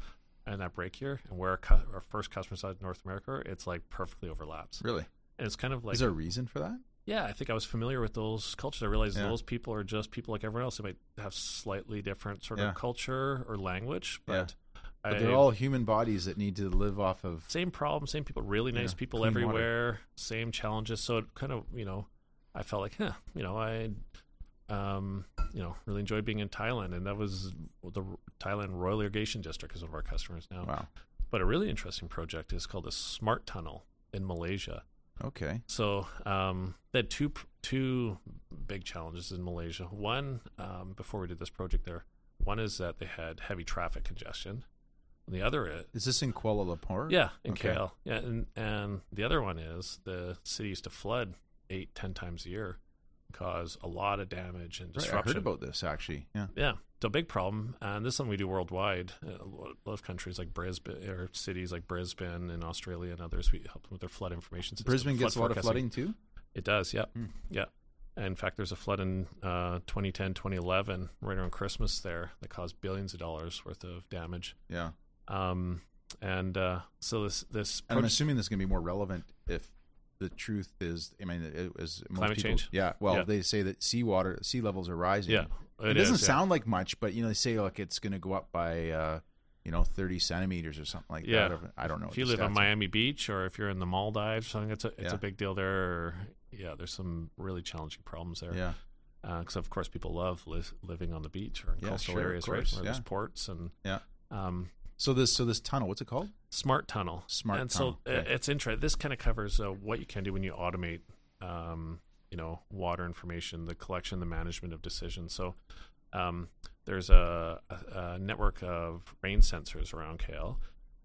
and that break here and where our, cu- our first customer side in North America, it's like perfectly overlaps. Really? And it's kind of like is there a reason for that? Yeah, I think I was familiar with those cultures. I realized Yeah. those people are just people like everyone else. They might have slightly different sort Yeah. of culture or language, Yeah. but, But I- they're all human bodies that need to live off of. same problem, same people, really nice Yeah, people clean water. everywhere, same challenges. So it kind of, you know, I felt like, huh, you know, I, um, you know, really enjoyed being in Thailand, and that was the Thailand Royal Irrigation District is one of our customers now. Wow. But a really interesting project is called the Smart Tunnel in Malaysia. Okay. So um, they had two two big challenges in Malaysia. One, um, before we did this project there, one is that they had heavy traffic congestion. And the other is Is this in Kuala Lumpur? yeah, in Okay. KL. Yeah, and and the other one is the city used to flood eight, ten times a year, cause a lot of damage and Right, I disruption. heard about this actually. Yeah. Yeah, it's a big problem, and this is something we do worldwide. Uh, A lot of countries like Brisbane or cities like Brisbane and Australia and others, we help them with their flood information system. Brisbane flood gets a lot of flooding too. It does, yeah, Hmm. yeah. In fact, there's a flood in uh, 2010, 2011, right around Christmas there, that caused billions of dollars worth of damage. Yeah. Um, and uh, so this this And I'm assuming this is going to be more relevant if the truth is. I mean, it was most Climate people- change? Yeah. Well, Yeah. they say that seawater, sea levels are rising. yeah, It, is, doesn't yeah. sound like much, but you know, they say like it's going to go up by, uh, you know, 30 centimeters or something like Yeah. that. I don't know. If you live on stats are. Miami Beach or if you're in the Maldives or something, it's a it's Yeah. a big deal there. Or, yeah, there's some really challenging problems there. Yeah. because of course people love li- living on the beach or in Yeah, coastal sure, areas, right? Where there's ports and Yeah. um, So this, so this tunnel, what's it called? smart tunnel. Smart and tunnel, so uh, okay. it's interesting. This kind of covers uh, what you can do when you automate, um, you know, water information, the collection, the management of decisions. So um, there's a, a, a network of rain sensors around KL,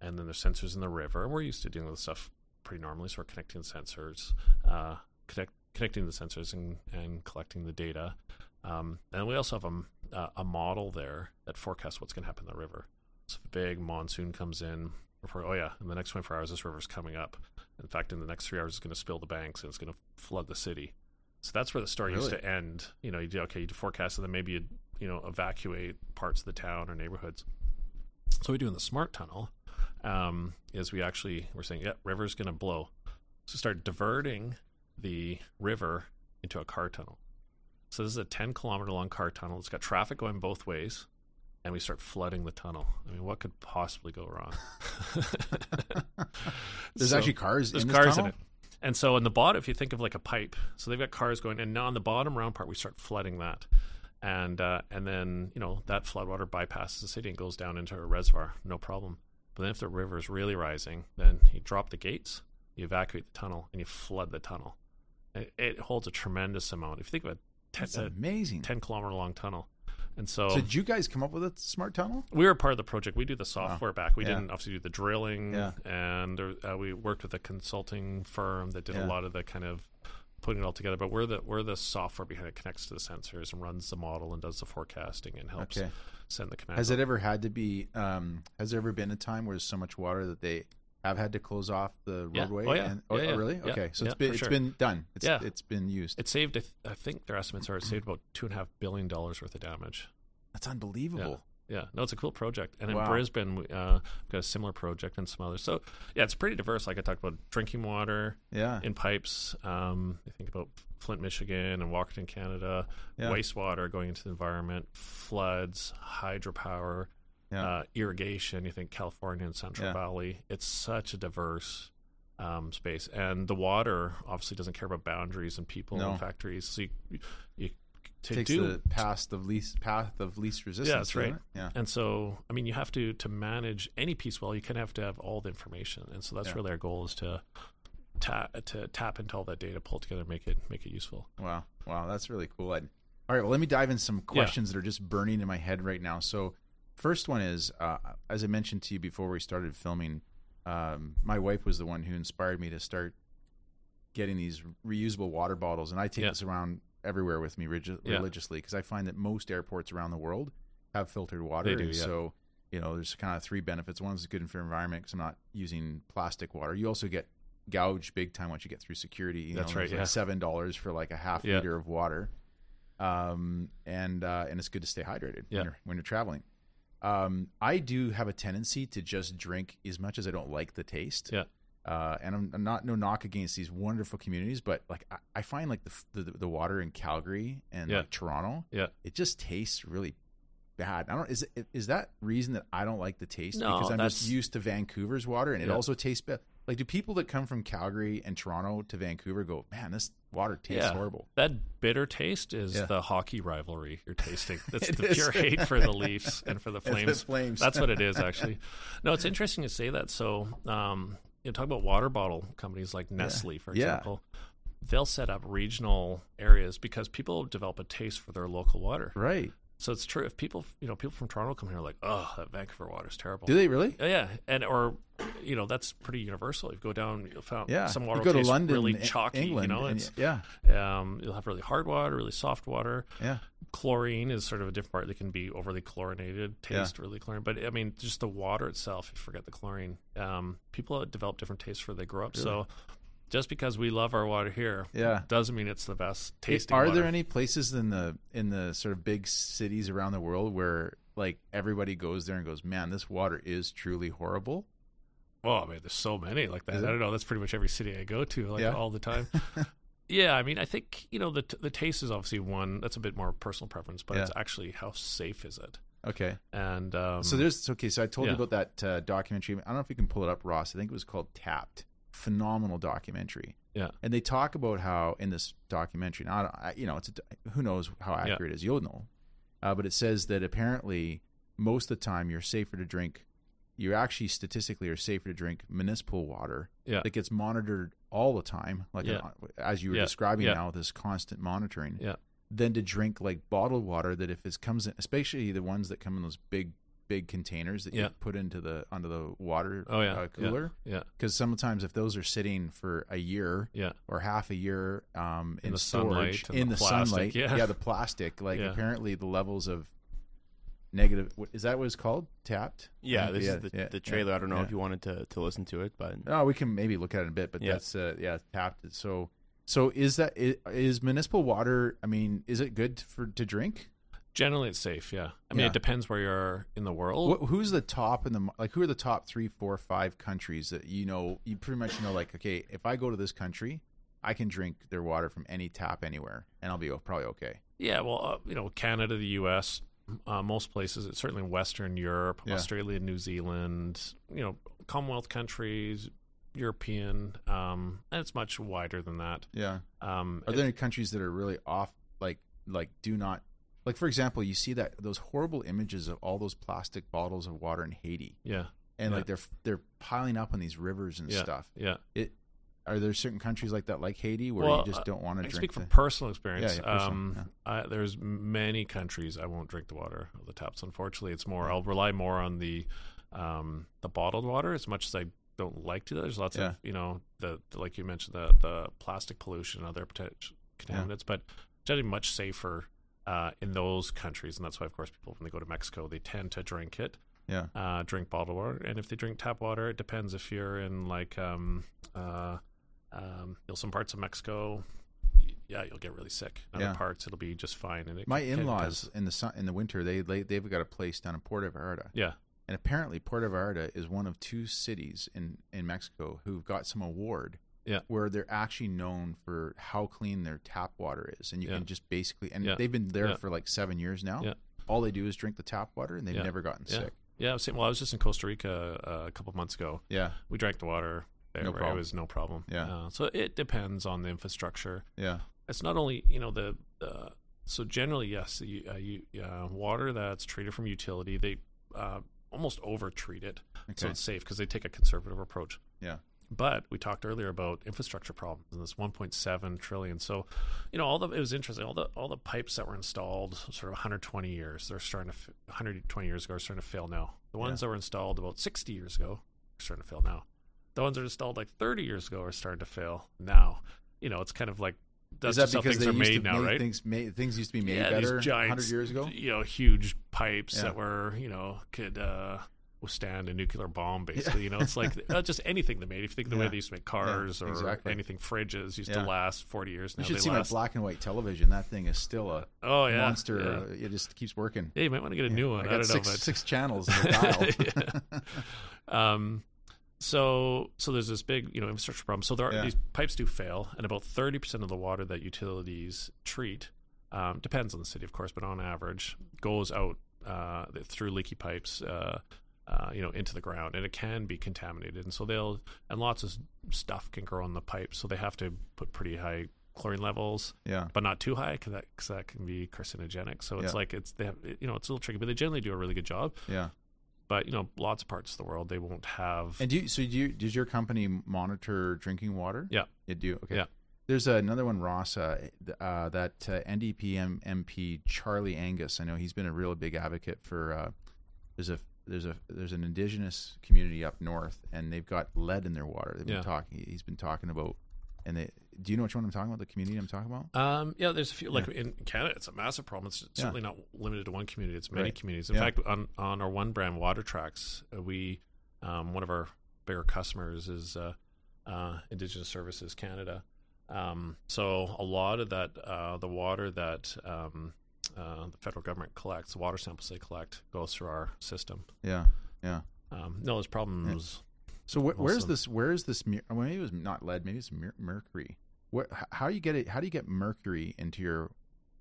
and then there's sensors in the river. We're used to dealing with stuff pretty normally, so we're connecting sensors, uh, connect, connecting the sensors and, and collecting the data. Um, and we also have a, a- a model there that forecasts what's going to happen in the river. So if a big monsoon comes in, before, oh yeah, in the next 24 hours, this river's coming up. In fact, in the next three hours, it's going to spill the banks and it's going to flood the city. So that's where the story used to end. You know, you do okay, you forecast, and then maybe you you know evacuate parts of the town or neighborhoods. So we do in the smart tunnel um, is we actually we're saying, yeah, river's going to blow. So start diverting the river into a car tunnel. So this is a 10 kilometer long car tunnel. It's got traffic going both ways, and we start flooding the tunnel. I mean, what could possibly go wrong? There's So- actually cars there's in this cars tunnel? in it. And so in the bottom, if you think of like a pipe, so they've got cars going, and now on the bottom round part, we start flooding that, and uh, and then you know that floodwater bypasses the city and goes down into a reservoir, no problem. But then if the river is really rising, then you drop the gates, you evacuate the tunnel, and you flood the tunnel. It, it holds a tremendous amount. If you think of a That's ten, a amazing. 10 kilometer long tunnel, and so, So did you guys come up with a smart tunnel? we were part of the project. We do the software back. We Yeah. didn't obviously do the drilling, Yeah. and uh, we worked with a consulting firm that did Yeah. a lot of the kind of putting it all together. But we're the we're the software behind it, connects to the sensors and runs the model and does the forecasting and helps Okay. send the command. Has it ever had to be? Um, has there ever been a time where there's so much water that they have had to close off the Yeah. roadway? Oh, yeah. And, oh, Yeah, oh, really? Yeah. Okay, so Yeah, it's been it's sure. been done. It's, Yeah. it's been used. It saved. I th- I think their estimates are it saved about two and a half billion dollars worth of damage. That's unbelievable. Yeah, no, it's a cool project. And in Brisbane, we, uh, we've got a similar project and some others. So yeah, it's pretty diverse. Like I talked about drinking water, Yeah. in pipes. Um, I think about Flint, Michigan, and Walkerton, Canada. Yeah. Wastewater going into the environment, floods, hydropower, Yeah. uh, irrigation. You think California and Central Yeah. Valley. It's such a diverse um, space, and the water obviously doesn't care about boundaries and people No. and factories. So you, you to Takes do the path of least path of least resistance. yeah, that's right. Yeah. And so, I mean, you have to to manage any piece well. You kind of have to have all the information, and so that's Yeah. really our goal is to tap to tap into all that data, pull it together, make it make it useful. Wow. Wow. That's really cool. i all right. Well, let me dive in some questions that are just burning in my head right now. So, first one is, uh, as I mentioned to you before we started filming, um, my wife was the one who inspired me to start getting these reusable water bottles, and I take Yeah. this around everywhere with me regi- Yeah. religiously because I find that most airports around the world have filtered water. They do, yeah. So, you know, there's kind of three benefits. One is good for the environment because I'm not using plastic water. You also get gouged big time once you get through security. You That's know, right, like yeah. seven dollars for like a half liter of water, um, and uh, and it's good to stay hydrated when you're when you're traveling. Um, I do have a tendency to just drink as much as I don't like the taste. Yeah. Uh, and I'm, I'm not no knock against these wonderful communities, but like I, I find like the, the the water in Calgary and Yeah. like Toronto, Yeah. it just tastes really bad. I don't is it, is that reason that I don't like the taste No, because I'm just used to Vancouver's water and it also tastes bad. Like, do people that come from Calgary and Toronto to Vancouver go, man, this water tastes horrible? That bitter taste is Yeah. the hockey rivalry you're tasting. That's the is. pure hate for the Leafs and for the the Flames. Flames. That's what it is, actually. No, it's interesting to say that. So, um, you know, talk about water bottle companies like Nestle, for Yeah. example. They'll set up regional areas because people develop a taste for their local water. Right. So it's true. If people, you know, people from Toronto come here, like, oh, that Vancouver water is terrible. Do they really? Uh, Yeah, and or you know that's pretty universal. You go down, you'll find Yeah. some You water go to London, really chalky. England, you know, it's yeah, um, you'll have really hard water, really soft water. yeah, Chlorine is sort of a different part. that can be overly chlorinated, taste really chlorine. But I mean, just the water itself. If You forget the chlorine. Um, people develop different tastes where they grow up. So just because we love our water here, yeah. doesn't mean it's the best tasting. Are water. there any places in the in the sort of big cities around the world where like everybody goes there and goes, man, this water is truly horrible? Oh, I mean, there's so many like that I don't know. That's pretty much every city I go to, like Yeah. all the time. yeah, I mean, I think you know the t- the taste is obviously one. That's a bit more personal preference, but it's actually how safe is it? Okay, And um, so there's okay. So I told you about that uh, documentary. I don't know if you can pull it up, Ross. I think it was called Tapped. Phenomenal documentary. yeah, and they talk about how in this documentary, not you know, it's a, who knows how Yeah. accurate it is. You'll know, uh, but it says that apparently most of the time you're safer to drink. You actually statistically are safer to drink municipal water yeah, that gets monitored all the time, like Yeah. an- as you were Yeah. describing Yeah. now, this constant monitoring. yeah, Than to drink like bottled water that if it comes in, especially the ones that come in those big big containers that Yeah. you put into the onto the water Oh, yeah. uh, cooler yeah, because sometimes if those are sitting for a year yeah, or half a year um, in, In the storage sunlight in the the, plastic, sunlight. yeah. the plastic. Like Yeah. apparently the levels of negative. is that what it's called? Tapped. Yeah, this yeah, is the, yeah, the trailer. I don't know yeah. if you wanted to, to listen to it, but Oh, we can maybe look at it in a bit, but Yeah. that's uh, yeah tapped. So so is that is is municipal water? I mean, is it good for to drink? Generally, it's safe. Yeah, I mean, Yeah. it depends where you're in the world. Wh- who's the top in the like? Who are the top three, four, five countries that you know? You pretty much know like, okay, if I go to this country, I can drink their water from any tap anywhere, and I'll be o- probably okay. Yeah, well, uh, you know, Canada, the U.S., uh, most places, it's certainly Western Europe, Yeah. Australia, New Zealand, you know, Commonwealth countries, European, um, and it's much wider than that. Yeah. Um, Are there any countries that are really off, like like do not, like for example, you see that those horrible images of all those plastic bottles of water in Haiti, yeah, and Yeah. like they're they're piling up on these rivers and yeah, stuff. yeah. It are there certain countries like that, like Haiti, where Well, you just don't want to drink? speak from the- personal experience. Yeah, yeah, personal, um, I, there's many countries I won't drink the water of the taps. Unfortunately, it's more. I'll rely more on the um, the bottled water as much as I don't like to. There's lots Yeah. of you know the, the like you mentioned the the plastic pollution and other potential contaminants, but generally much safer uh, in those countries, and that's why of course people when they go to Mexico they tend to drink it yeah, uh, drink bottled water. And if they drink tap water, it depends if you're in like um, uh, um, you know, some parts of Mexico. Yeah, you'll get really sick. In Yeah. other parts, it'll be just fine. And my in-laws depends. in the sun in the winter they, they they've got a place down in Puerto Vallarta, Yeah, and apparently Puerto Vallarta is one of two cities in in Mexico who've got some award. Yeah. where they're actually known for how clean their tap water is, and you Yeah. can just basically and Yeah. they've been there for like seven years now. Yeah. all they do is drink the tap water, and they've never gotten sick. yeah. Well, I was just in Costa Rica uh, a couple of months ago. Yeah, We drank the water. There, No problem. It was no problem. Yeah. Uh, so it depends on the infrastructure. yeah, It's not only you know the uh, so generally yes, you, uh, you, uh, water that's treated from utility they uh, almost over treat it, so it's safe because they take a conservative approach. yeah, But we talked earlier about infrastructure problems and this 1.7 trillion. So, you know, all the it was interesting. All the all the pipes that were installed sort of 120 years, they're starting to 120 years ago are starting to fail now. The ones that were installed about 60 years ago are starting to fail now. The ones that were installed like 30 years ago are starting to fail now. You know, it's kind of like that's is that because things are made now, right? things ma- things used to be made yeah, better giant, hundred years ago? You know, huge pipes Yeah. that were you know could uh, withstand a nuclear bomb. Basically, you know, it's like uh, just anything they made. If you think of the way they used to make cars or exactly. anything, fridges used to last forty years. Now You should they see last. my black and white television. That thing is still a oh yeah, monster. it just keeps working. Yeah, you might want to get a new one. I I, got don't six, know, but six channels in the dial. um, so so there's this big you know infrastructure problem. So there are Yeah. these pipes do fail, and about thirty percent of the water that utilities treat um, depends on the city, of course, but on average goes out uh, through leaky pipes. Uh, uh, you know, into the ground, and it can be contaminated, and so they'll and lots of stuff can grow on the pipe, so they have to put pretty high chlorine levels, yeah, but not too high because that, cause that can be carcinogenic. So it's Yeah. like it's they have you know it's a little tricky, but they generally do a really good job yeah. but you know lots of parts of the world they won't have And do you, so do you, does your company monitor drinking water? Yeah. You do. Okay. Yeah. There's another one, Ross, uh, uh, that uh, NDP M- MP Charlie Angus. I know he's been a real big advocate for. Uh, there's a there's a there's an indigenous community up north, and they've got lead in their water. They've been talking. He's been talking about, and they. Do you know which one I'm talking about? The community I'm talking about? Um, yeah, there's a few like in Canada, it's a massive problem. It's certainly not limited to one community. It's many Right. communities. In Yeah. fact, on on our one brand Watertrax, uh, we um, one of our bigger customers is uh, uh, Indigenous Services Canada. Um, so a lot of that, uh, the water that um, uh, the federal government collects, the water samples they collect, goes through our system. Yeah, yeah. Um, no, there's problems. So wh- where's this? Where is this? Well, maybe it was not lead. Maybe it's mer- mercury. What? How do you get it? How do you get mercury into your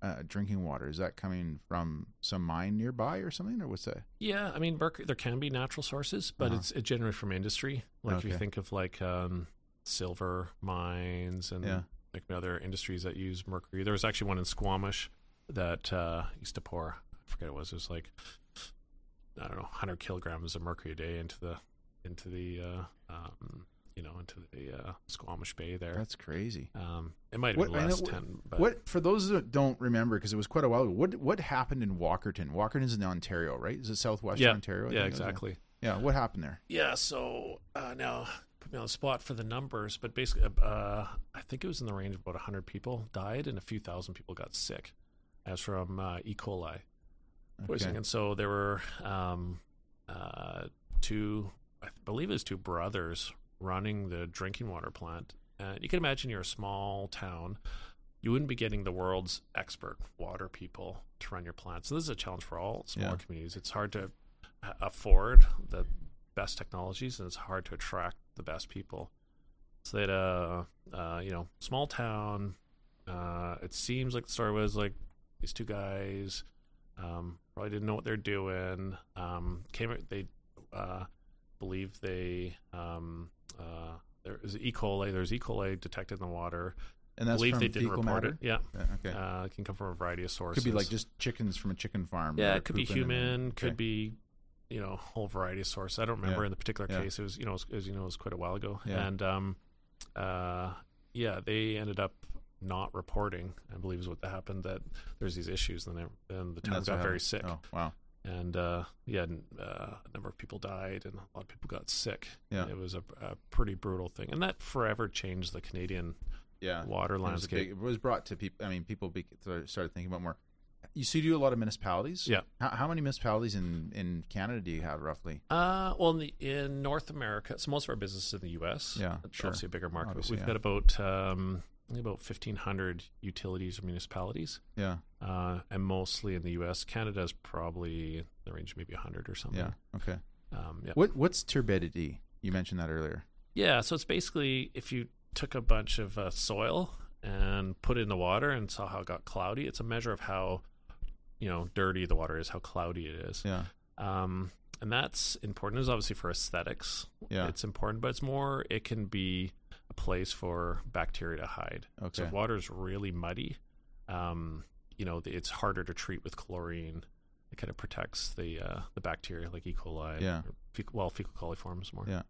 uh, drinking water? Is that coming from some mine nearby or something, or what's that? Yeah, I mean, mercury, there can be natural sources, but Uh-huh. it's it generally from industry. Like if you think of like um, silver mines and Yeah. like other industries that use mercury. There was actually one in Squamish that uh, used to pour. I forget what it was. It was like I don't know, 100 kilograms of mercury a day into the into the uh, um, you know into the uh, Squamish Bay there. That's crazy. Um, it might have What- been know- less what- ten, but What for those that don't remember, because it was quite a while ago. What what happened in Walkerton? Walkerton's in Ontario, right? Is it southwestern yeah, Ontario? I yeah, think it was? exactly. Yeah, what happened there? Yeah, so uh, now put me on the spot for the numbers, but basically, uh, I think it was in the range of about 100 people died and a few thousand people got sick as from uh, E. coli poisoning. Okay. And so there were um, uh, two, I believe it was two brothers running the drinking water plant. And you can imagine you're a small town. You wouldn't be getting the world's expert water people to run your plant. So this is a challenge for all small Yeah. communities. It's hard to uh, afford the best technologies, and it's hard to attract the best people. So they had a, uh, you know, small town. Uh, it seems like the story was like these two guys um, probably didn't know what they're doing. Um, came, they uh, believe they um, uh, there is E. coli. There's E. coli detected in the water. And that's believe from they didn't fecal report matter. it. Yeah, Yeah, okay. uh, it can come from a variety of sources. could be like just chickens from a chicken farm. Yeah, it could be pooping and then- human, okay. could be, you know, a whole variety of sources. I don't remember Yeah. in the particular Yeah. case. It was, you know, as you know, it was quite a while ago. Yeah. And um, uh, yeah, they ended up not reporting. I believe is what happened. That there's these issues, and then then the And town got very sick, Oh, wow. and uh, yeah, uh, a number of people died, and a lot of people got sick. Yeah. it was a, a pretty brutal thing, and that forever changed the Canadian Yeah. water It was, landscape. big, it was brought to people. I mean, people be, started thinking about more. You see, you do a lot of municipalities. Yeah. How, how many municipalities in, in Canada do you have roughly? Uh, well, in, the, in North America, so most of our business is in the U.S. Yeah, sure. obviously a bigger market. Obviously, We've yeah. got about um, about fifteen hundred utilities or municipalities, Yeah. uh, and mostly in the U.S. Canada is probably in the range of maybe hundred or something. Yeah. Okay. Um, yeah. What What's turbidity? You mentioned that earlier. Yeah. So it's basically if you took a bunch of uh, soil and put it in the water and saw how it got cloudy, it's a measure of how you know dirty the water is, how cloudy it is. Yeah. Um, and that's important. Is obviously for aesthetics. Yeah. It's important, but it's more, it can be a place for bacteria to hide. So Okay. if water is really muddy, um, you know, it's harder to treat with chlorine. It kind of protects the uh, the bacteria like E. coli. Yeah. fecal, well, fecal coliforms more. Yeah.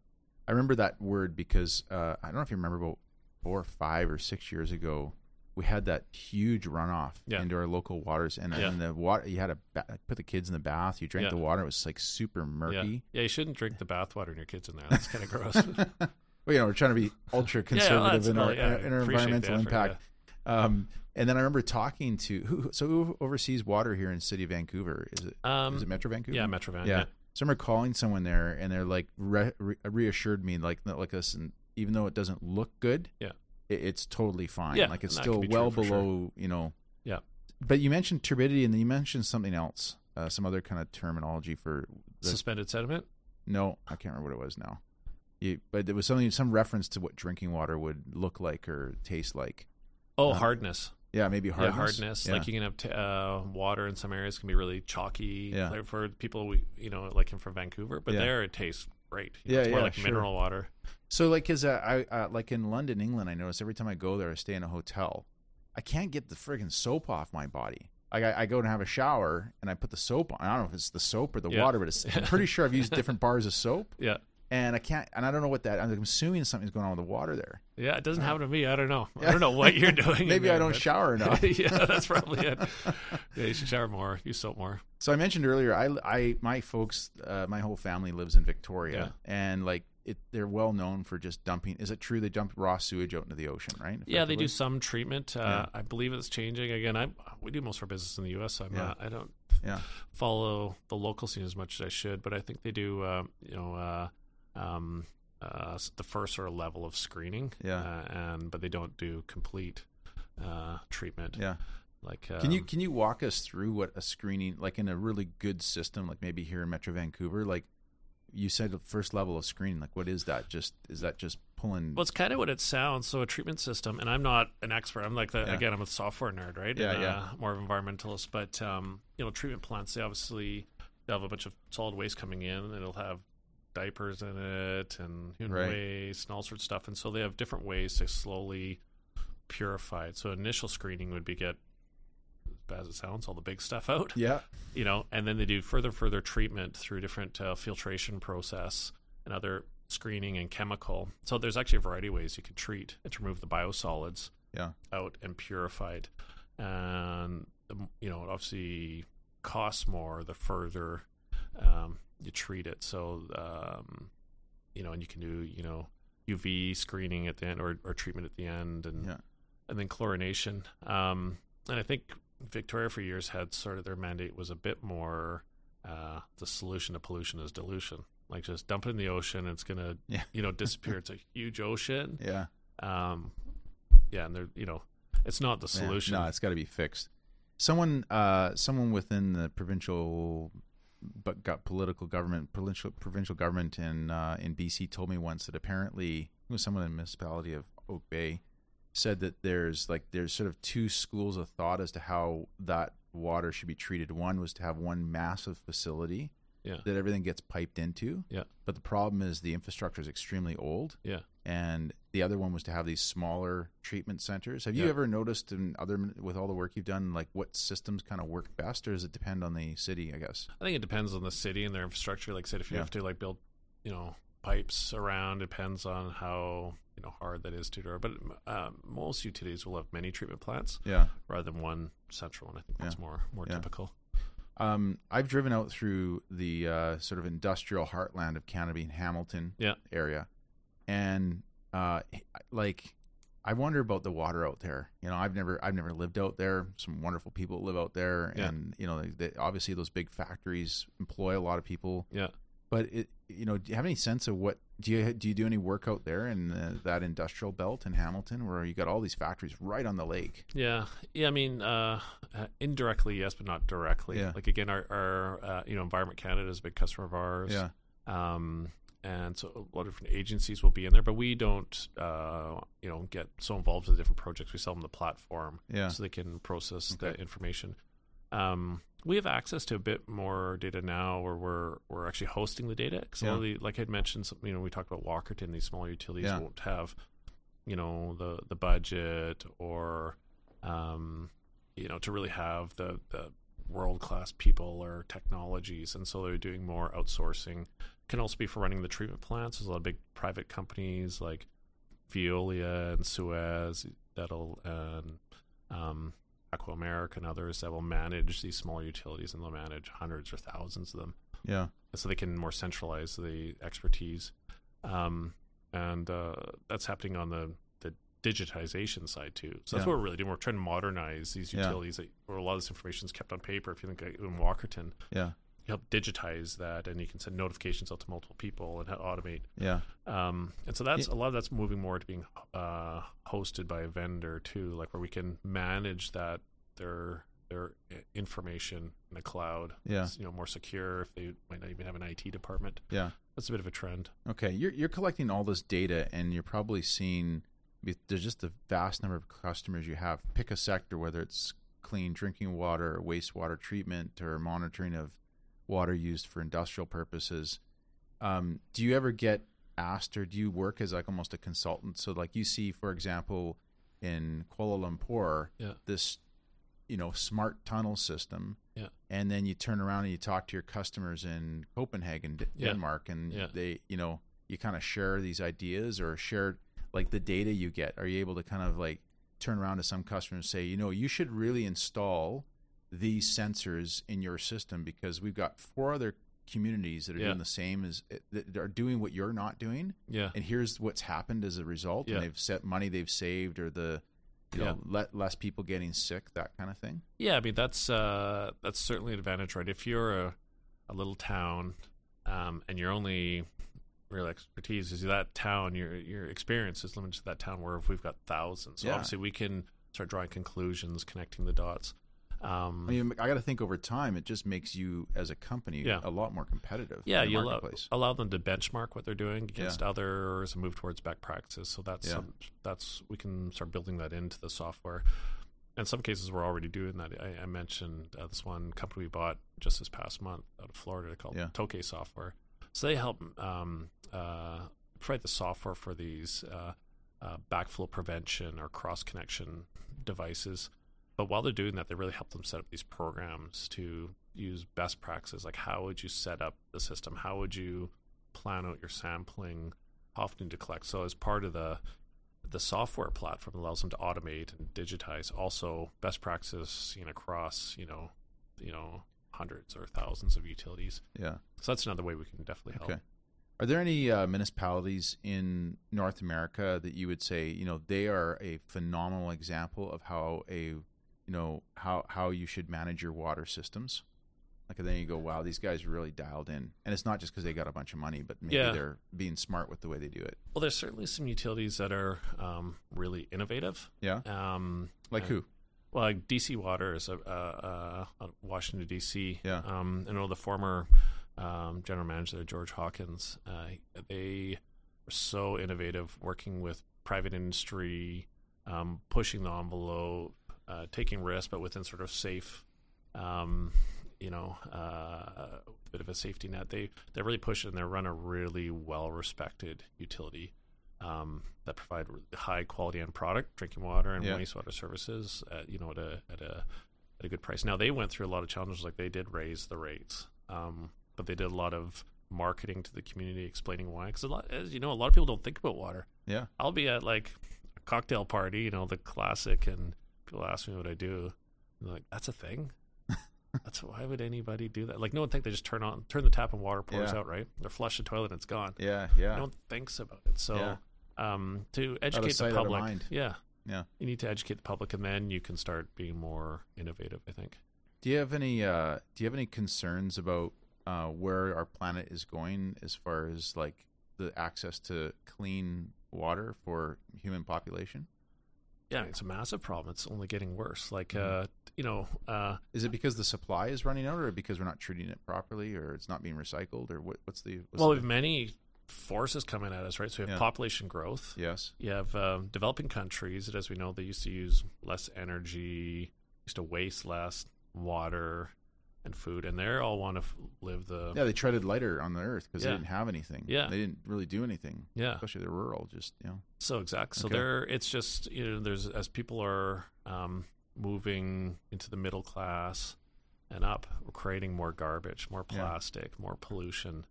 I remember that word because uh, I don't know if you remember about four, five, or six years ago, we had that huge runoff Yeah. into our local waters, and, Yeah. and the water you had to ba- put the kids in the bath. You drank Yeah. the water; it was like super murky. yeah, you shouldn't drink the bathwater in your kids in there. That's kind of gross. You know, we're trying to be ultra conservative that's in our. Yeah, in our appreciate environmental impact. Um, and then I remember talking to who, so who oversees water here in city of Vancouver? Is it Um, is it Metro Vancouver? yeah, Metro Vancouver. yeah. Yeah. So I remember calling someone there, and they're like re- re- reassured me like like this, and even though it doesn't look good, Yeah. it, it's totally fine. Yeah, like it's still be well for sure. below, you know. Yeah. But you mentioned turbidity, and then you mentioned something else, uh, some other kind of terminology for the, Suspended sediment. no, I can't remember what it was now. You, but there was something, some reference to what drinking water would look like or taste like. Oh, Uh, hardness. Yeah, maybe hardness. Yeah, hardness. Yeah. Like you can have t- uh, water in some areas can be really chalky. Yeah. Like for people we you know like him from Vancouver, but Yeah. there it tastes great. You know, Yeah, it's more yeah, like sure. mineral water. So, like, cause uh, I uh, like in London, England, I notice every time I go there, I stay in a hotel, I can't get the friggin' soap off my body. Like, I, I go and have a shower, and I put the soap on. I don't know if it's the soap or the water, but it's, I'm pretty sure I've used different bars of soap, Yeah, and I can't, and I don't know what that. I'm assuming something's going on with the water there. Yeah, it doesn't happen to me. I don't know. I don't know what you're doing. in Maybe I don't but- shower enough. yeah, that's probably it. Yeah, you should shower more. Use soap more. So I mentioned earlier, I, I my folks, uh, my whole family lives in Victoria, and like it, they're well known for just dumping. Is it true they dump raw sewage out into the ocean? Right? Yeah, they do some treatment. Uh, I believe it's changing. Again, I we do most of our business in the U.S. So I'm Yeah. not, I don't Yeah, follow the local scene as much as I should, but I think they do. Um, you know, uh, um, uh, the first sort of level of screening. Yeah. uh, and but they don't do complete uh, treatment. yeah. Like, Can you um, can you walk us through what a screening like in a really good system, like maybe here in Metro Vancouver, like you said, the first level of screening, like what is that? Just is that just pulling? Well, it's kind of what it sounds. So a treatment system, and I'm not an expert. I'm like the, Yeah. again, I'm a software nerd, right? Yeah, and, yeah. Uh, more of an environmentalist, but um, you know, treatment plants they obviously they have a bunch of solid waste coming in, and it'll have diapers in it and human Right. waste and all sorts of stuff, and so they have different ways to slowly purify it. So initial screening would be get as bad as it sounds, all the big stuff out yeah, you know, and then they do further further treatment through different uh, filtration process and other screening and chemical. So there's actually a variety of ways you can treat and to remove the biosolids yeah, out and purified. And you know, it obviously costs more the further um, you treat it. So um, you know, and you can do you know UV screening at the end or, or treatment at the end, and yeah, and then chlorination. Um, and I think Victoria for years had sort of their mandate was a bit more uh, the solution to pollution is dilution. Like just dump it in the ocean, it's gonna Yeah. you know disappear. it's a huge ocean. yeah. Um, yeah, and they're you know it's not the Yeah. solution. No, it's got to be fixed. Someone, uh, someone within the provincial, but got political government, provincial provincial government in uh, in BC told me once that apparently it was someone in the municipality of Oak Bay said that there's like there's sort of two schools of thought as to how that water should be treated. One was to have one massive facility Yeah. that everything gets piped into. Yeah. But the problem is the infrastructure is extremely old yeah. and the other one was to have these smaller treatment centers. Have you Yeah. ever noticed in other with all the work you've done, like what systems kind of work best, or does it depend on the city? I guess. I think it depends on the city and their infrastructure. Like I said, if you Yeah. have to like build, you know, pipes around, depends on how you know hard that is to do. But uh, most utilities will have many treatment plants Yeah. rather than one central one. I think that's Yeah. more more typical. Um, I've driven out through the uh, sort of industrial heartland of Canada in Hamilton Yeah. area, and uh, like I wonder about the water out there. You know, I've never I've never lived out there. Some wonderful people live out there, Yeah. and you know, they, obviously those big factories employ a lot of people. Yeah. But it, you know, do you have any sense of what do you do? You do any work out there in uh, that industrial belt in Hamilton, where you got all these factories right on the lake? Yeah, yeah. I mean, uh, uh, indirectly, yes, but not directly. Yeah. Like again, our, our uh, you know, Environment Canada is a big customer of ours. Yeah, Um, and so a lot of different agencies will be in there, but we don't, uh, you know, get so involved with the different projects. We sell them the platform, Yeah. so they can process Okay. the information. Um, we have access to a bit more data now, where we're we're actually hosting the data. Because Yeah. the, like I'd mentioned, some, you know, we talked about Walkerton. These smaller utilities Yeah. won't have, you know, the the budget or, um, you know, to really have the the world class people or technologies, and so they're doing more outsourcing. Can also be for running the treatment plants. There's a lot of big private companies like Veolia and Suez that'll and um, Aqua America and others that will manage these smaller utilities, and they'll manage hundreds or thousands of them yeah, so they can more centralize the expertise. Um, and uh, that's happening on the, the digitization side too. So that's Yeah. what we're really doing. We're trying to modernize these Yeah. utilities that, where a lot of this information is kept on paper. If you think like in Walkerton, yeah, help digitize that, and you can send notifications out to multiple people and automate. yeah, Um, and so that's a lot of that's moving more to being uh, hosted by a vendor too, like where we can manage that their their information in the cloud. Yeah. It's, you know, more secure if they might not even have an IT department. yeah. That's a bit of a trend. Okay, you're you're collecting all this data, and you're probably seeing there's just a vast number of customers you have. Pick a sector, whether it's clean drinking water, wastewater treatment, or monitoring of water used for industrial purposes. Um, do you ever get asked, or do you work as like almost a consultant? So, like you see, for example, in Kuala Lumpur, Yeah. this you know smart tunnel system Yeah. and then you turn around and you talk to your customers in Copenhagen, D- Yeah. Denmark, and they, you know, you kind of share these ideas or share like the data you get? Are you able to kind of like turn around to some customers and say, you know, you should really install these sensors in your system because we've got four other communities that are Yeah. doing the same as that are doing what you're not doing Yeah. and here's what's happened as a result Yeah. and they've set money they've saved or the you know Yeah. let less people getting sick that kind of thing Yeah, I mean that's uh, that's certainly an advantage, right? If you're a, a little town um, and your only real expertise is that town, your your experience is limited to that town. Where if we've got thousands, so obviously we can start drawing conclusions, connecting the dots. Um, i mean i got to think over time it just makes you as a company Yeah. a lot more competitive yeah, in the you allow, allow them to benchmark what they're doing against others and move towards best practices. So that's Yeah. that's we can start building that into the software. In some cases, we're already doing that. I, I mentioned uh, this one company we bought just this past month out of Florida called Yeah. Tokay Software. So they help um, uh, provide the software for these uh, uh, backflow prevention or cross connection devices. But while they're doing that, they really help them set up these programs to use best practices. Like, how would you set up the system? How would you plan out your sampling? How often to collect? So, as part of the the software platform allows them to automate and digitize also best practices seen across you know you know hundreds or thousands of utilities. yeah So that's another way we can definitely help. Okay. Are there any uh, municipalities in North America that you would say, you know, they are a phenomenal example of how a, you know, how how you should manage your water systems? Like then you go, wow, these guys really dialed in, and it's not just because they got a bunch of money, but maybe Yeah. they're being smart with the way they do it. Well, there's certainly some utilities that are um, really innovative. Yeah, Um, like uh, who? Well, like DC Water is a, uh, uh, Washington D.C. Yeah. Um, I know the former um, general manager George Hawkins. Uh, they were so innovative, working with private industry, um, pushing the envelope, uh, taking risks, but within sort of safe, um, you know, uh, a bit of a safety net. They they really push it, and they run a really well respected utility um, that provide high quality end product, drinking water and Yeah. wastewater services, at, you know, at a at a at a good price. Now they went through a lot of challenges, like they did raise the rates, um, but they did a lot of marketing to the community, explaining why. Because a lot, as you know, a lot of people don't think about water. Yeah, I'll be at like a cocktail party, you know, the classic, and people ask me what I do. Like, that's a thing. That's why would anybody do that? Like, no one think they just turn on, turn the tap, and water pours Yeah. out, right? They flush the toilet, and it's gone. yeah, yeah, No one thinks about it. So, Yeah. um, to educate the public, yeah, yeah. you need to educate the public, and then you can start being more innovative. I think. Do you have any uh, Do you have any concerns about uh, where our planet is going as far as like the access to clean water for human population? Yeah, it's a massive problem. It's only getting worse. Like, Mm-hmm. uh, you know, uh, Is it because the supply is running out, or because we're not treating it properly, or it's not being recycled, or what, what's the? What's well, we have many forces coming at us, right? So we have Yeah. population growth. yes, You have um, developing countries that, as we know, they used to use less energy, used to waste less water and food, and they all want to f- live the yeah, they treaded lighter on the earth because Yeah. they didn't have anything. Yeah. they didn't really do anything. Yeah. especially the rural. Just you know, So exactly. So Okay. there, it's just you know, there's as people are um, moving into the middle class and up, we're creating more garbage, more Yeah. plastic, more pollution.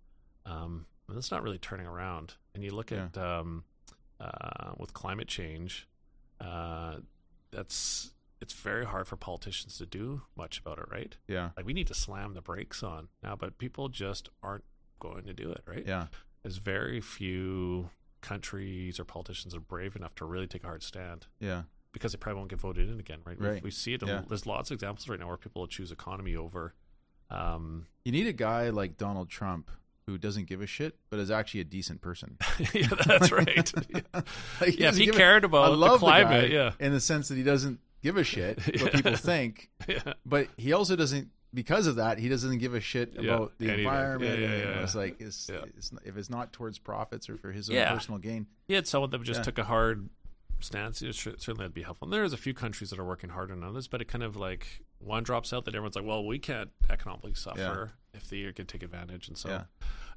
Um, and it's not really turning around. And you look at um, uh, with climate change, uh, that's it's very hard for politicians to do much about it, right? yeah, Like we need to slam the brakes on now, but people just aren't going to do it, right? yeah, there's very few countries or politicians are brave enough to really take a hard stand yeah, because they probably won't get voted in again, right? We- Right. We, see it. in- Yeah. There's lots of examples right now where people will choose economy over. Um, You need a guy like Donald Trump who doesn't give a shit, but is actually a decent person. yeah, that's right. Yeah. Like, Yeah, if he cared about I the love climate, guy yeah. in the sense that he doesn't give a shit what people think, yeah. but he also doesn't. Because of that, he doesn't give a shit Yeah, about the anything. environment. Yeah, yeah, and, you know, yeah. It's like it's, Yeah. it's if it's not towards profits or for his own Yeah. personal gain. He had someone that just Yeah. took a hard stance. It should, certainly that'd be helpful. And there's a few countries that are working harder than others, but it kind of like one drops out that everyone's like, well, we can't economically suffer if the year can take advantage, and so Yeah.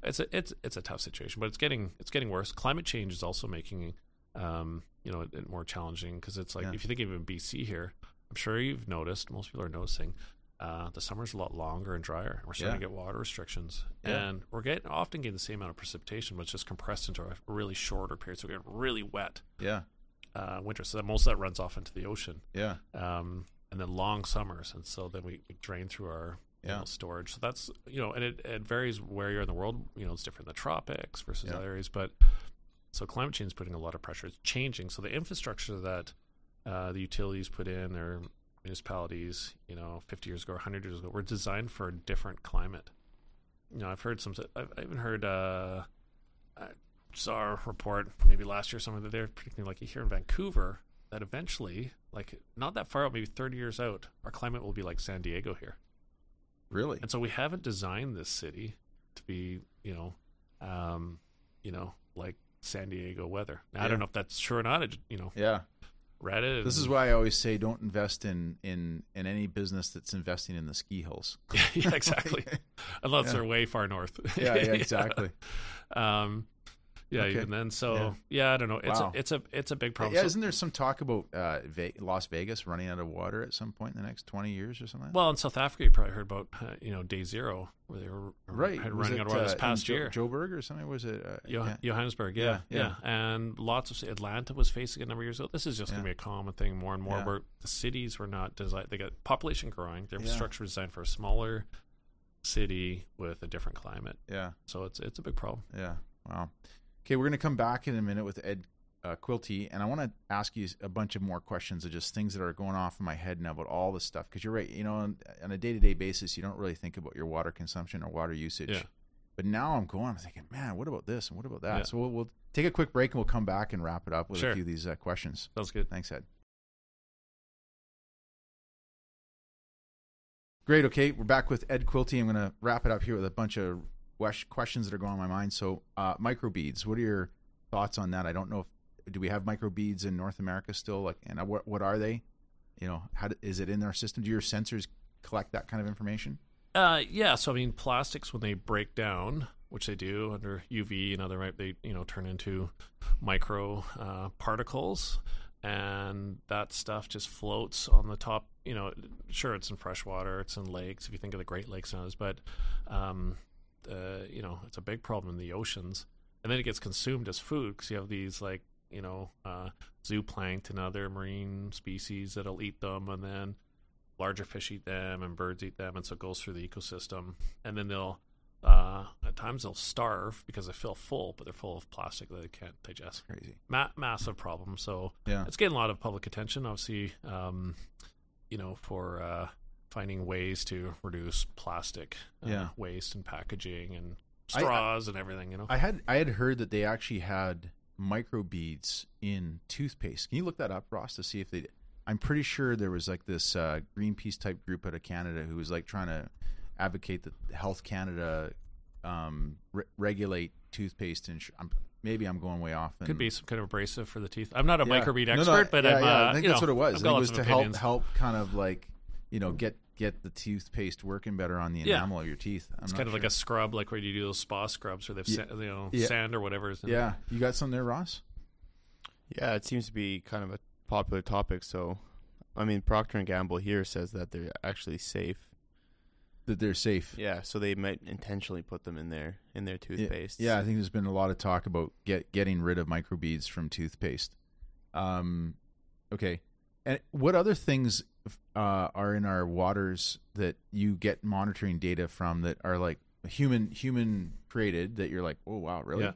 it's a it's it's a tough situation. But it's getting it's getting worse. Climate change is also making um, you know more challenging because it's like Yeah. if you think even BC here, I'm sure you've noticed. Most people are noticing. uh, the summer's a lot longer and drier. We're starting Yeah. to get water restrictions, Yeah. and we're getting often getting the same amount of precipitation, but it's just compressed into a really shorter period. So we get really wet Yeah. uh, winter. So that most of that runs off into the ocean, Yeah. um, and then long summers, and so then we, we drain through our you know, storage. So that's you know, and it, it varies where you're in the world. You know, it's different in the tropics versus Yeah. other areas, but so climate change is putting a lot of pressure. It's changing. So the infrastructure that uh, the utilities put in or municipalities, you know, 50 years ago or 100 years ago, were designed for a different climate. You know, I've heard some. I've even heard. Uh, I saw a report maybe last year or something that they're predicting, like here in Vancouver, that eventually, like not that far out, maybe 30 years out, our climate will be like San Diego here. Really? And so we haven't designed this city to be, you know, um, you know, like San Diego weather. Now, I don't know if that's true or not. You know, Yeah. read it. This is why I always say don't invest in in in any business that's investing in the ski hills. yeah, exactly. Unless Yeah. they're way far north. Yeah, yeah, exactly. um, yeah, Okay. even then. So Yeah. yeah, I don't know. It's Wow. a, it's a it's a big problem. Yeah, So- isn't there some talk about uh, Ve- Las Vegas running out of water at some point in the next twenty years or something? well, in South Africa, you probably heard about uh, you know day zero where they were right, running it, out of water this uh, in past Jo- year. Joburg or something? Was it? Uh, Jo- yeah. Johannesburg, yeah, Yeah, and lots of Atlanta was facing it a number of years ago. This is just going to be a common thing more and more. Where the cities were not designed, they got population growing, their infrastructure was designed for a smaller city with a different climate. yeah, So it's it's a big problem. yeah. Wow. Okay, we're going to come back in a minute with Ed uh, Quilty, and I want to ask you a bunch of more questions of just things that are going off in my head now about all this stuff. Because you're right, you know, on, on a day to day basis, you don't really think about your water consumption or water usage. Yeah. But now I'm going, I'm thinking, man, what about this and what about that? Yeah. So we'll, we'll take a quick break and we'll come back and wrap it up with Sure. a few of these uh, questions. Sounds good. Thanks, Ed. Great. Okay, we're back with Ed Quilty. I'm going to wrap it up here with a bunch of questions that are going on my mind. So, uh, microbeads. What are your thoughts on that? I don't know if do we have microbeads in North America still? Like, and uh, what what are they? You know, how do, is it in our system? Do your sensors collect that kind of information? Uh, yeah. So I mean, plastics when they break down, which they do under UV and other, right? They you know turn into micro uh, particles, and that stuff just floats on the top. You know, sure, it's in fresh water, it's in lakes. If you think of the Great Lakes and others, but um, uh, you know, it's a big problem in the oceans, and then it gets consumed as food because you have these like you know uh, zooplankton and other marine species that'll eat them, and then larger fish eat them and birds eat them and so it goes through the ecosystem and then they'll uh, at times they'll starve because they feel full but they're full of plastic that they can't digest Crazy. Ma- massive problem so Yeah. it's getting a lot of public attention obviously um, you know for uh, finding ways to reduce plastic uh, Yeah. waste and packaging and I- I- straws and everything you know I had I had heard that they actually had microbeads in toothpaste. Can you look that up, Ross, to see if they? I'm pretty sure there was like this uh, Greenpeace type group out of Canada who was like trying to advocate that Health Canada um, re- regulate toothpaste. And sh- I'm, maybe I'm going way off. could be some kind of abrasive for the teeth. I'm not a Yeah. microbead No, no, expert, but yeah, I'm, yeah, uh, I think you that's what it was. I've I got think it was to opinions. help help kind of like you know get get the toothpaste working better on the Yeah. enamel of your teeth. I'm It's kind of like a scrub, like where you do those spa scrubs, where they've Yeah. sa- you know Yeah. sand or whatever. Is in it. yeah. You got something there, Ross? Yeah, it seems to be kind of a popular topic. So, I mean, Procter and Gamble here says that they're actually safe. That they're safe. Yeah, so they might intentionally put them in there in their toothpaste. Yeah, I think there's been a lot of talk about get getting rid of microbeads from toothpaste. Um, okay, and what other things uh, are in our waters that you get monitoring data from that are like human human created that you're like, oh wow, really? Yeah.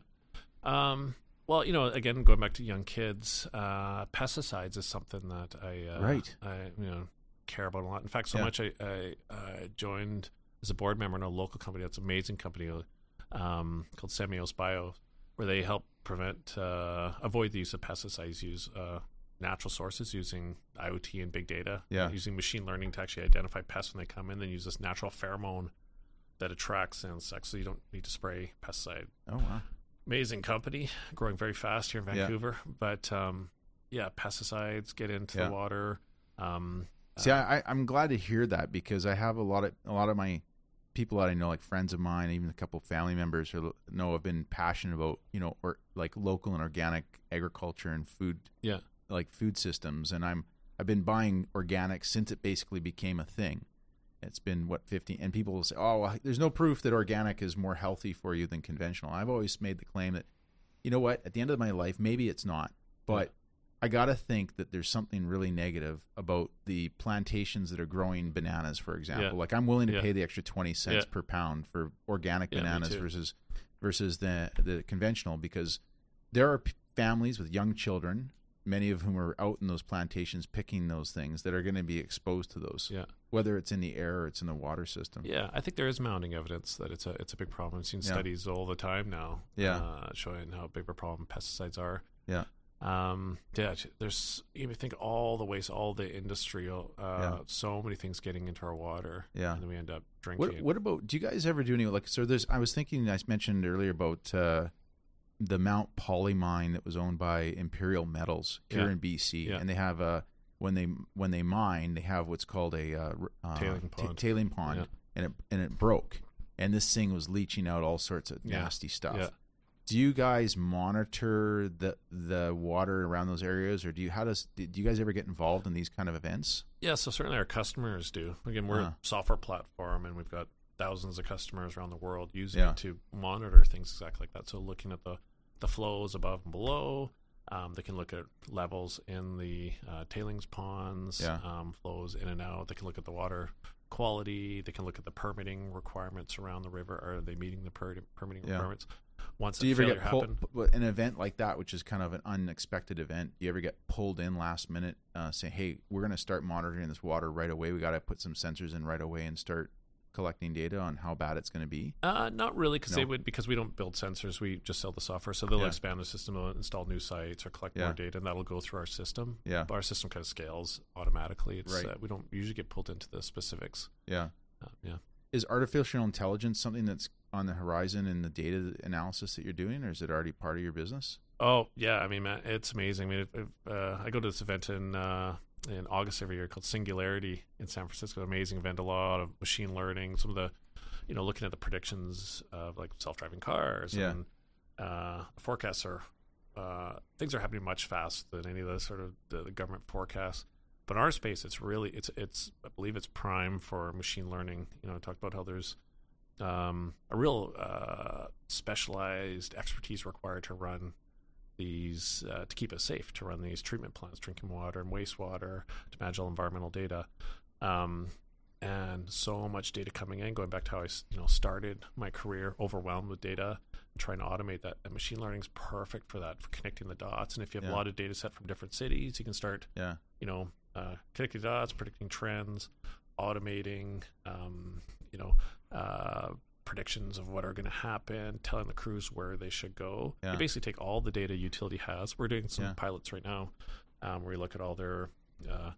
Um, well, you know, again, going back to young kids, uh, pesticides is something that I uh, Right. I you know care about a lot. In fact, so Yeah. much I, I uh, joined as a board member in a local company. That's an amazing company um, called Semios Bio, where they help prevent uh, avoid the use of pesticides. Use uh, natural sources using IoT and big data. Yeah. using machine learning to actually identify pests when they come in. Then use this natural pheromone that attracts insects, so you don't need to spray pesticide Oh wow. amazing company, growing very fast here in Yeah. Vancouver. But um, yeah, pesticides get into Yeah. the water. Um, See, I, I, I'm glad to hear that because I have a lot of a lot of my people that I know, like friends of mine, even a couple of family members who know have been passionate about you know or like local and organic agriculture and food yeah, like food systems and I'm I've been buying organic since it basically became a thing. It's been what 50 and people will say, "Oh, well, there's no proof that organic is more healthy for you than conventional." I've always made the claim that you know what, at the end of my life, maybe it's not, but I got to think that there's something really negative about the plantations that are growing bananas, for example. Yeah. Like I'm willing to Yeah. pay the extra 20 cents Yeah. per pound for organic bananas versus versus the the conventional because there are p- families with young children, many of whom are out in those plantations picking those things that are going to be exposed to those, Yeah. whether it's in the air or it's in the water system. Yeah, I think there is mounting evidence that it's a it's a big problem. I've seen Yeah. studies all the time now, Yeah. uh, showing how big of a problem pesticides are. Yeah. Um, yeah, there's you think all the waste, all the industrial, uh, Yeah. so many things getting into our water, Yeah. and then we end up drinking. What what about? Do you guys ever do any like? So there's. I was thinking. I mentioned earlier about uh, the Mount Polley mine that was owned by Imperial Metals here Yeah. in BC, Yeah. and they have a when they when they mine, they have what's called a uh, uh, Tailing ta- pond. tailing pond, Yeah. and it and it broke, and this thing was leaching out all sorts of nasty stuff. Do you guys monitor the the water around those areas, or do you how does do you guys ever get involved in these kind of events? Yeah, so certainly our customers do. Again, we're Uh-huh. a software platform, and we've got thousands of customers around the world using Yeah. it to monitor things exactly like that. So looking at the the flows above and below, um, they can look at levels in the uh, tailings ponds, Yeah. um, flows in and out. They can look at the water quality. They can look at the permitting requirements around the river. Are they meeting the per- permitting Yeah. requirements? Once Do you ever get pulled an event like that, which is kind of an unexpected event? Do you ever get pulled in last minute, uh, saying, "Hey, we're going to start monitoring this water right away. We got to put some sensors in right away and start collecting data on how bad it's going to be." Uh, not really, because they would because we don't build sensors. We just sell the software, so they'll Yeah. expand the system, they'll install new sites or collect Yeah. more data, and that'll go through our system. Yeah. but our system kind of scales automatically. It's, Right. uh, we don't usually get pulled into the specifics. Yeah. Uh, yeah. Is artificial intelligence something that's on the horizon in the data analysis that you're doing, or is it already part of your business? Oh yeah, I mean, it's amazing. I mean, if, if, uh, I go to this event in uh, in August every year called Singularity in San Francisco. Amazing event, a lot of machine learning, some of the, you know, looking at the predictions of like self-driving cars Yeah. and uh, forecasts are uh, things are happening much faster than any of the sort of the, the government forecasts. But in our space, it's really it's it's I believe it's prime for machine learning. You know, I talked about how there's um, a real uh, specialized expertise required to run these uh, to keep us safe to run these treatment plants, drinking water and wastewater, to manage all environmental data, um, and so much data coming in. Going back to how I you know started my career, overwhelmed with data, trying to automate that. And machine learning is perfect for that, for connecting the dots. And if you have Yeah. a lot of data set from different cities, you can start Yeah. you know, uh, connecting dots, predicting trends, automating, um, you know, uh, predictions of what are going to happen, telling the crews where they should go. Yeah. You basically take all the data utility has. We're doing some Yeah. pilots right now um, where you look at all their, uh,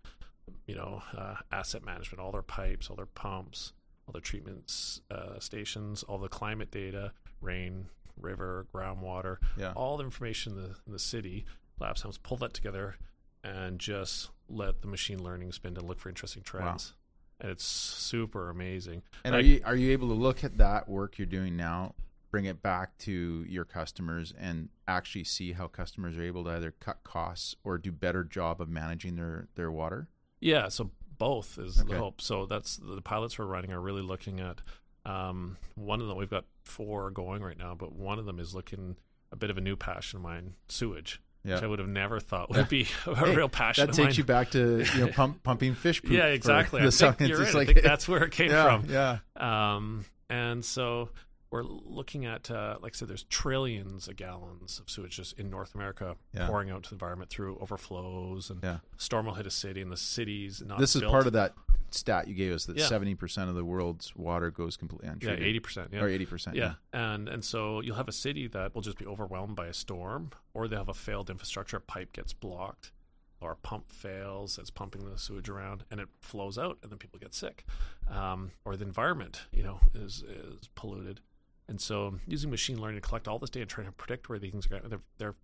you know, uh, asset management, all their pipes, all their pumps, all their treatments uh, stations, all the climate data, rain, river, groundwater, Yeah. all the information in the, in the city. Lab Labs pull that together and just let the machine learning spin and look for interesting trends. And it's super amazing. And are you are you able to look at that work you're doing now, bring it back to your customers, and actually see how customers are able to either cut costs or do better job of managing their their water? Yeah, so both is Okay. the hope. So that's the pilots we're running are really looking at. Um, one of them we've got four going right now, but one of them is looking a bit of a new passion of mine, sewage. Yeah. Which I would have never thought would be a Hey, real passion. That takes mine. you back to you know pump, pumping fish poop. Yeah, exactly. I think you're right. like- I think that's where it came yeah, from. Yeah, Um, and so we're looking at, uh, like I said, there's trillions of gallons of sewage just in North America Yeah. pouring out to the environment through overflows and storm will hit a city and the city's not. this is built. part of that stat you gave us that Yeah. seventy percent of the world's water goes completely untreated. Yeah, eighty percent. Yeah, or eighty percent. yeah, and and so you'll have a city that will just be overwhelmed by a storm, or they have a failed infrastructure, a pipe gets blocked, or a pump fails that's pumping the sewage around, and it flows out, and then people get sick, um, or the environment, you know, is is polluted, and so using machine learning to collect all this data and trying to predict where these things are going, they're they're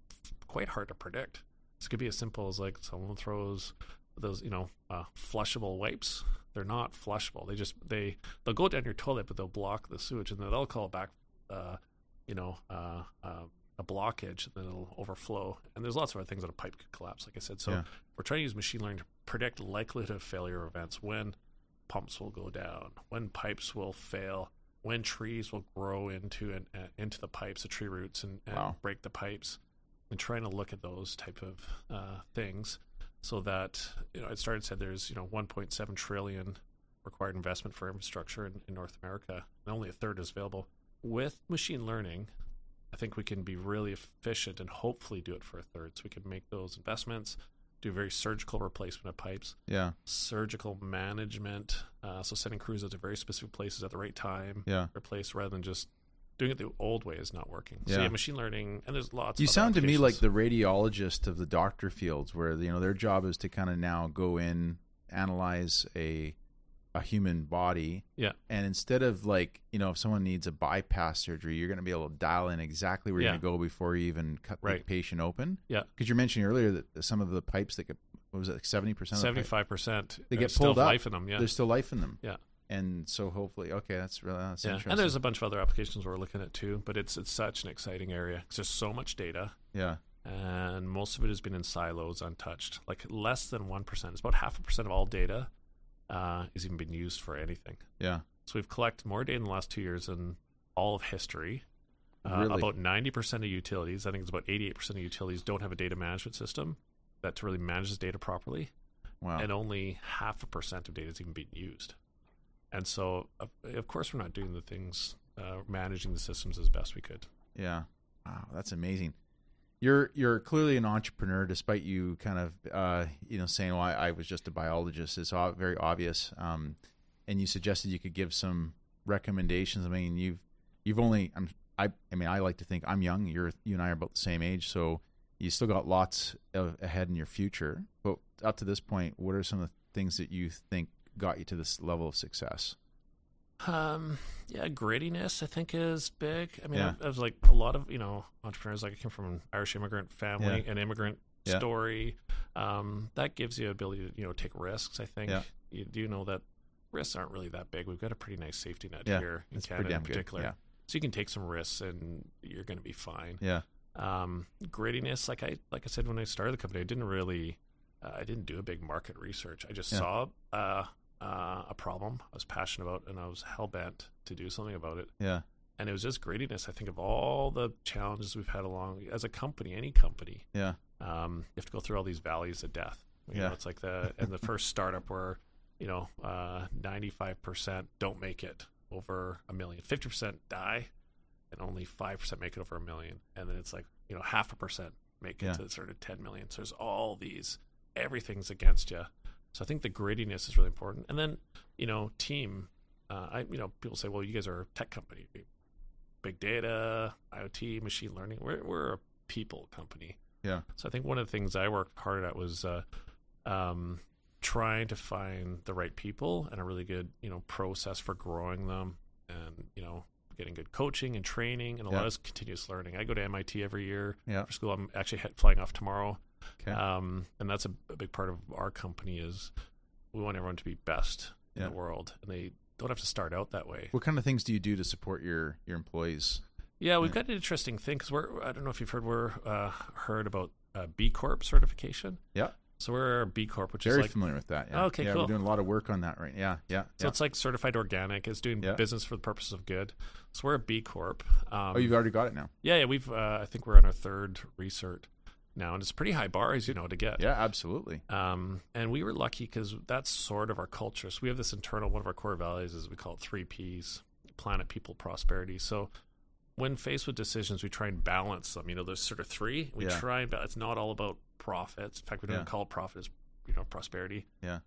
quite hard to predict. This could be as simple as like someone throws those, you know, uh, flushable wipes. They're not flushable. They just they they'll go down your toilet, but they'll block the sewage, and then they'll call back, uh, you know, uh, uh, a blockage, and then it'll overflow. And there's lots of other things that a pipe could collapse, like I said. So Yeah. we're trying to use machine learning to predict likelihood of failure events when pumps will go down, when pipes will fail, when trees will grow into and uh, into the pipes, the tree roots, and, and Wow. break the pipes, and trying to look at those type of uh, things, so that you know it started said there's you know 1.7 trillion required investment for infrastructure in, in North America, and only a third is available. With machine learning, I think we can be really efficient and hopefully do it for a third. So we can make those investments, do very surgical replacement of pipes, Yeah. surgical management. Uh, so sending crews out to very specific places at the right time, Yeah. replace rather than just doing it the old way is not working. So Yeah. yeah, machine learning, and there's lots. You sound to me like the radiologist of the doctor fields, where you know their job is to kind of now go in, analyze a a human body, Yeah. and instead of like you know if someone needs a bypass surgery, you're going to be able to dial in exactly where you're going to go before you even cut the patient open. Yeah. because you're mentioning earlier that some of the pipes that get what was it seventy percent seventy-five percent They get still pulled up. life in them. Yeah, There's still life in them. Yeah. And so hopefully, okay, that's really that's yeah. interesting. And there's a bunch of other applications we're looking at too. But it's it's such an exciting area 'cause there's so much data. yeah, and most of it has been in silos, untouched. Like less than one percent. It's about half a percent of all data uh, is even been used for anything. yeah, So we've collected more data in the last two years than all of history. Uh, Really? About ninety percent of utilities, I think it's about eighty-eight percent of utilities don't have a data management system that to really manages data properly, wow, and only half a percent of data is even being used. And so, of, course, we're not doing the things uh, managing the systems as best we could. Yeah. Wow, that's amazing. You're you're clearly an entrepreneur, despite you kind of uh, you know saying, "Well, I, I was just a biologist." It's very obvious. Um, and you suggested you could give some recommendations. I mean, you've you've only I'm I I mean I like to think I'm young. You're you and I are about the same age, so you still got lots of, ahead in your future. But up to this point, what are some of the things that you think got you to this level of success? Um, yeah, grittiness I think is big. I mean, Yeah. I, I was like a lot of you know entrepreneurs. Like I came from an Irish immigrant family, Yeah. an immigrant Yeah. story. Um, that gives you ability to you know take risks. I think Yeah. you do know that risks aren't really that big. We've got a pretty nice safety net here in it's Canada in particular. So you can take some risks and you're going to be fine. Yeah, Um, grittiness, like I like I said when I started the company, I didn't really, uh, I didn't do a big market research. I just saw uh, uh, a problem I was passionate about, and I was hell bent to do something about it. yeah, And it was just grittiness. I think of all the challenges we've had along as a company, any company, yeah, um, you have to go through all these valleys of death. You Yeah. know, it's like the and the first startup where you know ninety five percent don't make it over a million, fifty percent die, and only five percent make it over a million, and then it's like you know half a percent make it Yeah. to sort of ten million. So there's all these everything's against you. So I think the grittiness is really important, and then you know team. Uh, I you know people say, well, you guys are a tech company, big data, IoT, machine learning. We're we're a people company. yeah, So I think one of the things I worked hard at was uh, um, trying to find the right people and a really good, you know, process for growing them, and you know, getting good coaching and training and a lot of continuous learning. I go to MIT every year yeah. for school. I'm actually head, flying off tomorrow, Okay. um, and that's a, a big part of our company is we want everyone to be best in Yeah. the world, and they don't have to start out that way. What kind of things do you do to support your your employees? Yeah, we've Yeah. got an interesting thing because we're I don't know if you've heard we're uh, heard about uh, B Corp certification. Yeah. So we're a B Corp, which Very is like familiar with that. Yeah. Okay, yeah, cool. We're doing a lot of work on that right. Yeah, yeah. so yeah. it's like certified organic. It's doing Yeah. business for the purpose of good. So we're a B Corp. Um, oh, you've already got it now. yeah, yeah. We've uh, I think we're on our third research now, and it's a pretty high bar, as you know, to get. Yeah, absolutely. Um, and we were lucky because that's sort of our culture. So we have this internal one of our core values is we call it three Ps: planet, people, prosperity. So when faced with decisions, we try and balance them. You know, there's sort of three. We Yeah. try and ba- it's not all about profits. In fact, we don't Yeah. call it profit; as you know prosperity. Yeah.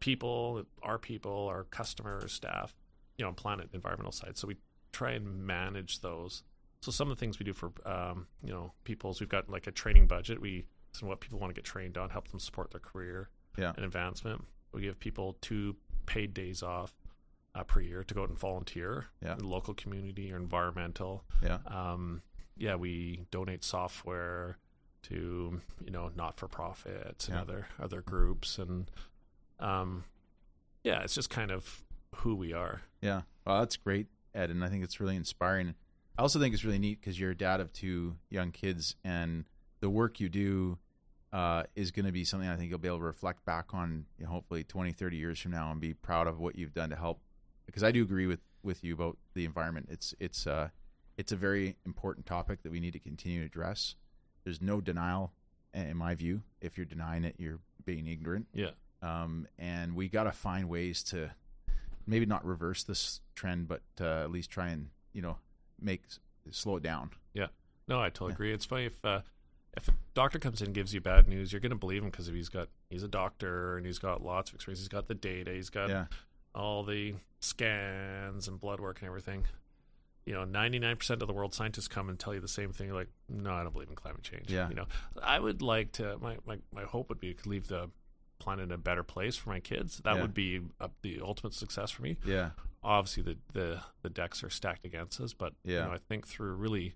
People, our people, our customers, staff. You know, planet, environmental side. So we try and manage those. So some of the things we do for um, you know people is we've got like a training budget. We to what people want to get trained on, help them support their career Yeah. and advancement. We give people two paid days off uh, per year to go out and volunteer Yeah. in the local community or environmental. Yeah. Um, yeah, we donate software to you know not for profits and Yeah. other other groups, and um, yeah, it's just kind of who we are. Yeah. Well, that's great, Ed, and I think it's really inspiring. I also think it's really neat because you're a dad of two young kids, and the work you do uh, is going to be something I think you'll be able to reflect back on, you know, hopefully 20, 30 years from now, and be proud of what you've done to help. Because I do agree with with you about the environment. It's it's uh, it's a very important topic that we need to continue to address. There's no denial, in my view. If you're denying it, you're being ignorant. Yeah. Um, and we got to find ways to maybe not reverse this trend, but uh, at least try and you know make slow it down. Yeah. No, I totally Yeah. agree. It's funny if uh, if a doctor comes in and gives you bad news, you're going to believe him because he's got he's a doctor and he's got lots of experience. He's got the data. He's got Yeah, all the scans and blood work and everything. You know, 99% of the world scientists come and tell you the same thing. You're like, no, I don't believe in climate change. Yeah. You know, I would like to, my, my, my hope would be to leave the planet in a better place for my kids. That Yeah. would be uh the ultimate success for me. yeah, Obviously, the, the, the decks are stacked against us, but Yeah. you know, I think through really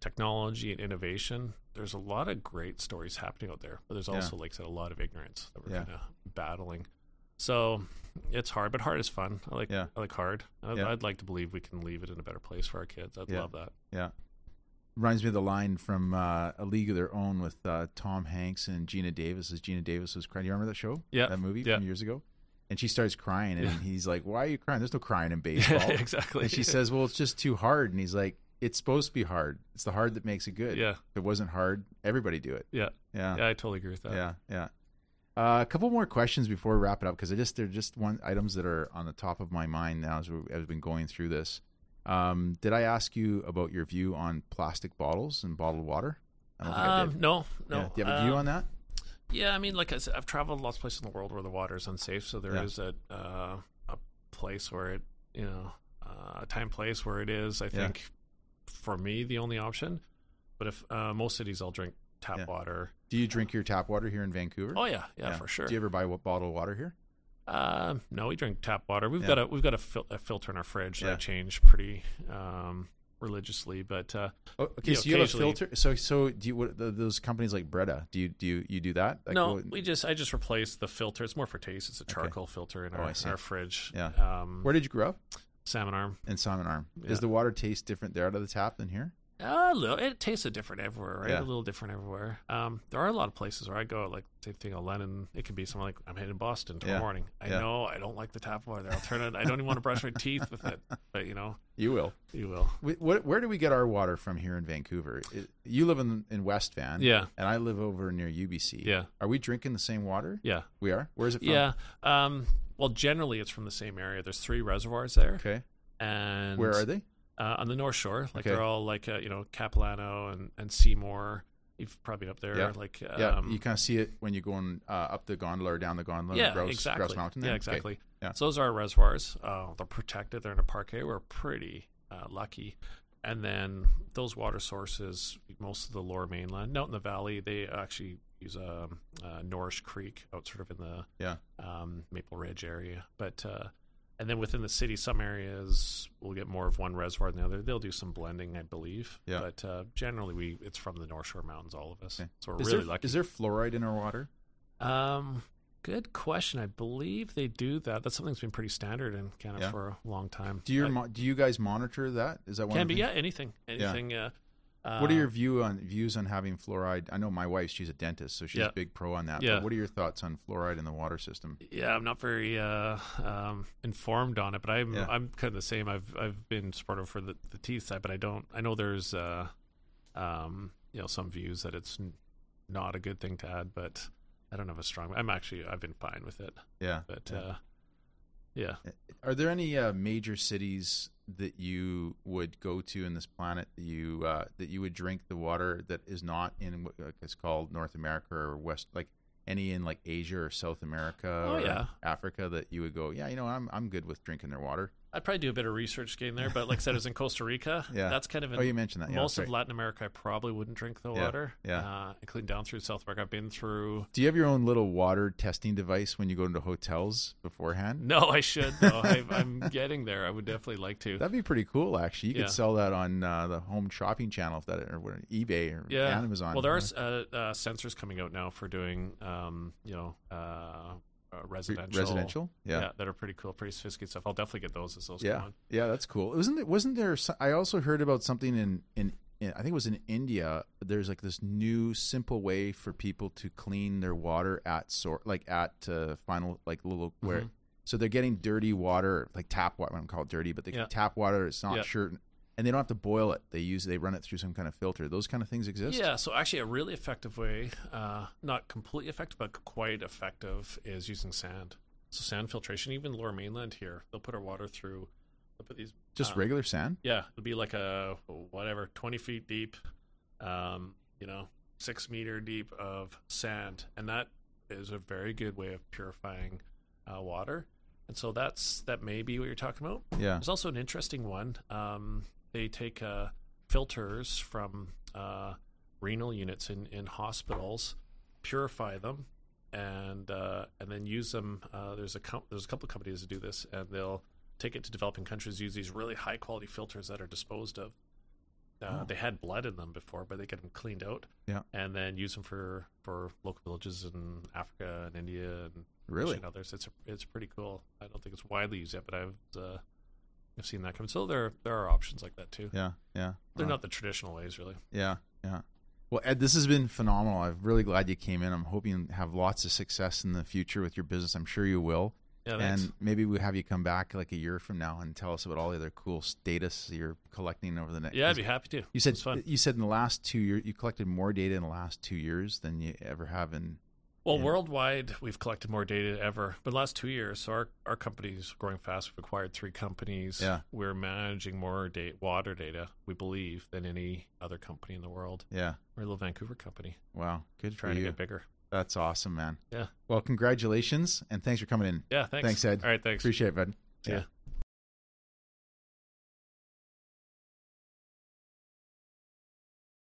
technology and innovation, there's a lot of great stories happening out there. But there's Yeah. also, like I said, a lot of ignorance that we're Yeah. kind of battling. So it's hard, but hard is fun. I like Yeah. I like hard. I'd, Yeah. I'd like to believe we can leave it in a better place for our kids. I'd Yeah. love that. yeah. Reminds me of the line from uh, A League of Their Own with uh, Tom Hanks and Geena Davis. As Geena Davis was crying, you remember that show? Yeah, that movie yeah. from years ago. And she starts crying, and Yeah. he's like, "Why are you crying? There's no crying in baseball." exactly. And she says, "Well, it's just too hard." And he's like, "It's supposed to be hard. It's the hard that makes it good. Yeah. If it wasn't hard, everybody do it." yeah, Yeah, yeah, I totally agree with that. yeah, yeah. Uh, a couple more questions before we wrap it up because I just they're just one items that are on the top of my mind now as we, as we've been going through this. Um, did I ask you about your view on plastic bottles and bottled water? I don't think I Um, no, no. Yeah. Do you have a view Um, on that? Yeah, I mean, like I said, I've traveled lots of places in the world where the water is unsafe, so there Yeah. is a uh, a place where it, you know, uh, a time place where it is. I Yeah. think for me the only option. But if uh, most cities, I'll drink tap Yeah. water. Do you drink your tap water here in Vancouver? Oh yeah, yeah, for sure. Do you ever buy what bottled water here? Uh, no, we drink tap water. We've Yeah. got a we've got a, fil- a filter in our fridge that Yeah. I change pretty um, religiously. But uh, Oh, okay, You know, so you have a filter. So, so do you? What, th those companies like Brita? Do you do you, you do that? Like, no, what- we just I just replaced the filter. It's more for taste. It's a charcoal filter in Oh, our, I see. our fridge. Yeah. Um, Where did you grow up? salmon arm. In Salmon Arm. Yeah. Does the water taste different there out of the tap than here? A little. It tastes different everywhere, right? Yeah. A little different everywhere. Um, there are a lot of places where I go, like same thing on Lennon. It can be somewhere like I'm heading to Boston tomorrow Yeah. morning. I Yeah. know I don't like the tap water there. I'll turn it. I don't even want to brush my teeth with it, but you know, You will. you will. We, what, where do we get our water from here in Vancouver? It- you live in in West Van, Yeah. and I live over near UBC. Yeah. Are we drinking the same water? Yeah. We are. Where is it from? Yeah. Um, well, generally it's from the same area. There's three reservoirs there, Okay. and Where are they? Uh, on the North Shore, like Okay. they're all like uh, you know Capilano and and Seymour. You've probably been up there, Yeah. like yeah. um, You kind of see it when you're going uh, up the gondola or down the gondola. yeah, Grouse, exactly. Grouse Mountain. Yeah, there? Okay. exactly. Yeah. So those are our reservoirs. Uh, they're protected. They're in a parquet. We're pretty uh, lucky. And then those water sources, most of the lower mainland, out in the valley, they actually use a, uh, Norrish Creek out sort of in the Yeah. um, Maple Ridge area. But uh, and then within the city, some areas will get more of one reservoir than the other. They'll do some blending, I believe. Yeah. But uh, generally, we it's from the North Shore Mountains, all of us. Okay. So we're Is really there, lucky. Is there fluoride in our water? Um, good question. I believe they do that. That's something that's been pretty standard in Canada Yeah. for a long time. Do you mo- do you guys monitor that? Is that one? can of be things? yeah anything anything. Uh, What are uh, your view on views on having fluoride? I know my wife; she's a dentist, so she's Yeah. a big pro on that. Yeah. But what are your thoughts on fluoride in the water system? Yeah, I'm not very uh, um, informed on it, but I'm Yeah. I'm kind of the same. I've I've been supportive for the, the teeth side, but I don't. I know there's uh, um, you know some views that it's n- not a good thing to add, but I don't have a strong. I'm actually I've been fine with it, Yeah. but Yeah. uh, yeah. Are there any uh, major cities that you would go to in this planet that you uh, that you would drink the water that is not in what like, it's called North America or West, like any in like Asia or South America Oh, or yeah. Africa that you would go, yeah, you know, I'm I'm good with drinking their water. I'd probably do a bit of research getting there, but like I said, it was in Costa Rica. Yeah. that's kind of in Oh, you mentioned that. Yeah, most of. Latin America, I probably wouldn't drink the Yeah, water. yeah. Uh, including down through South America. I've been through. Do you have your own little water testing device when you go into hotels beforehand? No, I should though. I, I'm getting there. I would definitely like to. That'd be pretty cool, actually. You Yeah. could sell that on uh, the home shopping channel, if that or eBay or yeah. Amazon. Well, there are uh, uh, sensors coming out now for doing, um, you know, uh, residential. residential. Yeah. that are pretty cool, pretty sophisticated stuff. I'll definitely get those as those yeah, come on. yeah, that's cool. Wasn't it? Wasn't there? I also heard about something in in I think it was in India. There's like this new simple way for people to clean their water at sort like at uh, final like little where. Mhm. So they're getting dirty water, like tap water. I don't call it dirty, but the Yeah. tap water is not Yeah. sure, and they don't have to boil it. They use they run it through some kind of filter. Those kind of things exist. Yeah, so actually, a really effective way, uh, not completely effective, but quite effective, is using sand. So sand filtration, even Lower Mainland here, they'll put our water through. They'll put these Just uh, regular sand. Yeah, it'll be like a whatever, twenty feet deep, um, you know, six meter deep of sand, and that is a very good way of purifying uh, water. And so that's that may be what you're talking about. Yeah. There's also an interesting one. Um, they take uh, filters from uh, renal units in, in hospitals, purify them, and uh, and then use them. Uh, there's a com- there's a couple of companies that do this, and they'll take it to developing countries. Use these really high quality filters that are disposed of. Uh, Oh. They had blood in them before, but they get them cleaned out. Yeah. and then use them for for local villages in Africa and India and Really? and others. It's it's pretty cool. I don't think it's widely used yet, but I've uh, I've seen that come. So there there are options like that too. Yeah. Yeah. They're Wow. not the traditional ways, really. Yeah, yeah. Well, Ed, this has been phenomenal. I'm really glad you came in. I'm hoping you have lots of success in the future with your business. I'm sure you will. Yeah, thanks. and maybe we have you come back like a year from now and tell us about all the other cool status you're collecting over the next. yeah, I'd be happy to. You said you said in the last two years you collected more data in the last two years than you ever have in. Well, Yeah. worldwide, we've collected more data than ever. But last two years, so our, our company's growing fast. We've acquired three companies. Yeah. We're managing more data, water data, we believe, than any other company in the world. Yeah. We're a little Vancouver company Wow. Good for trying to you. get bigger. That's awesome, man. Yeah. Well, congratulations and thanks for coming in. Yeah, thanks. Thanks, Ed. All right, thanks. Appreciate it, bud. See ya.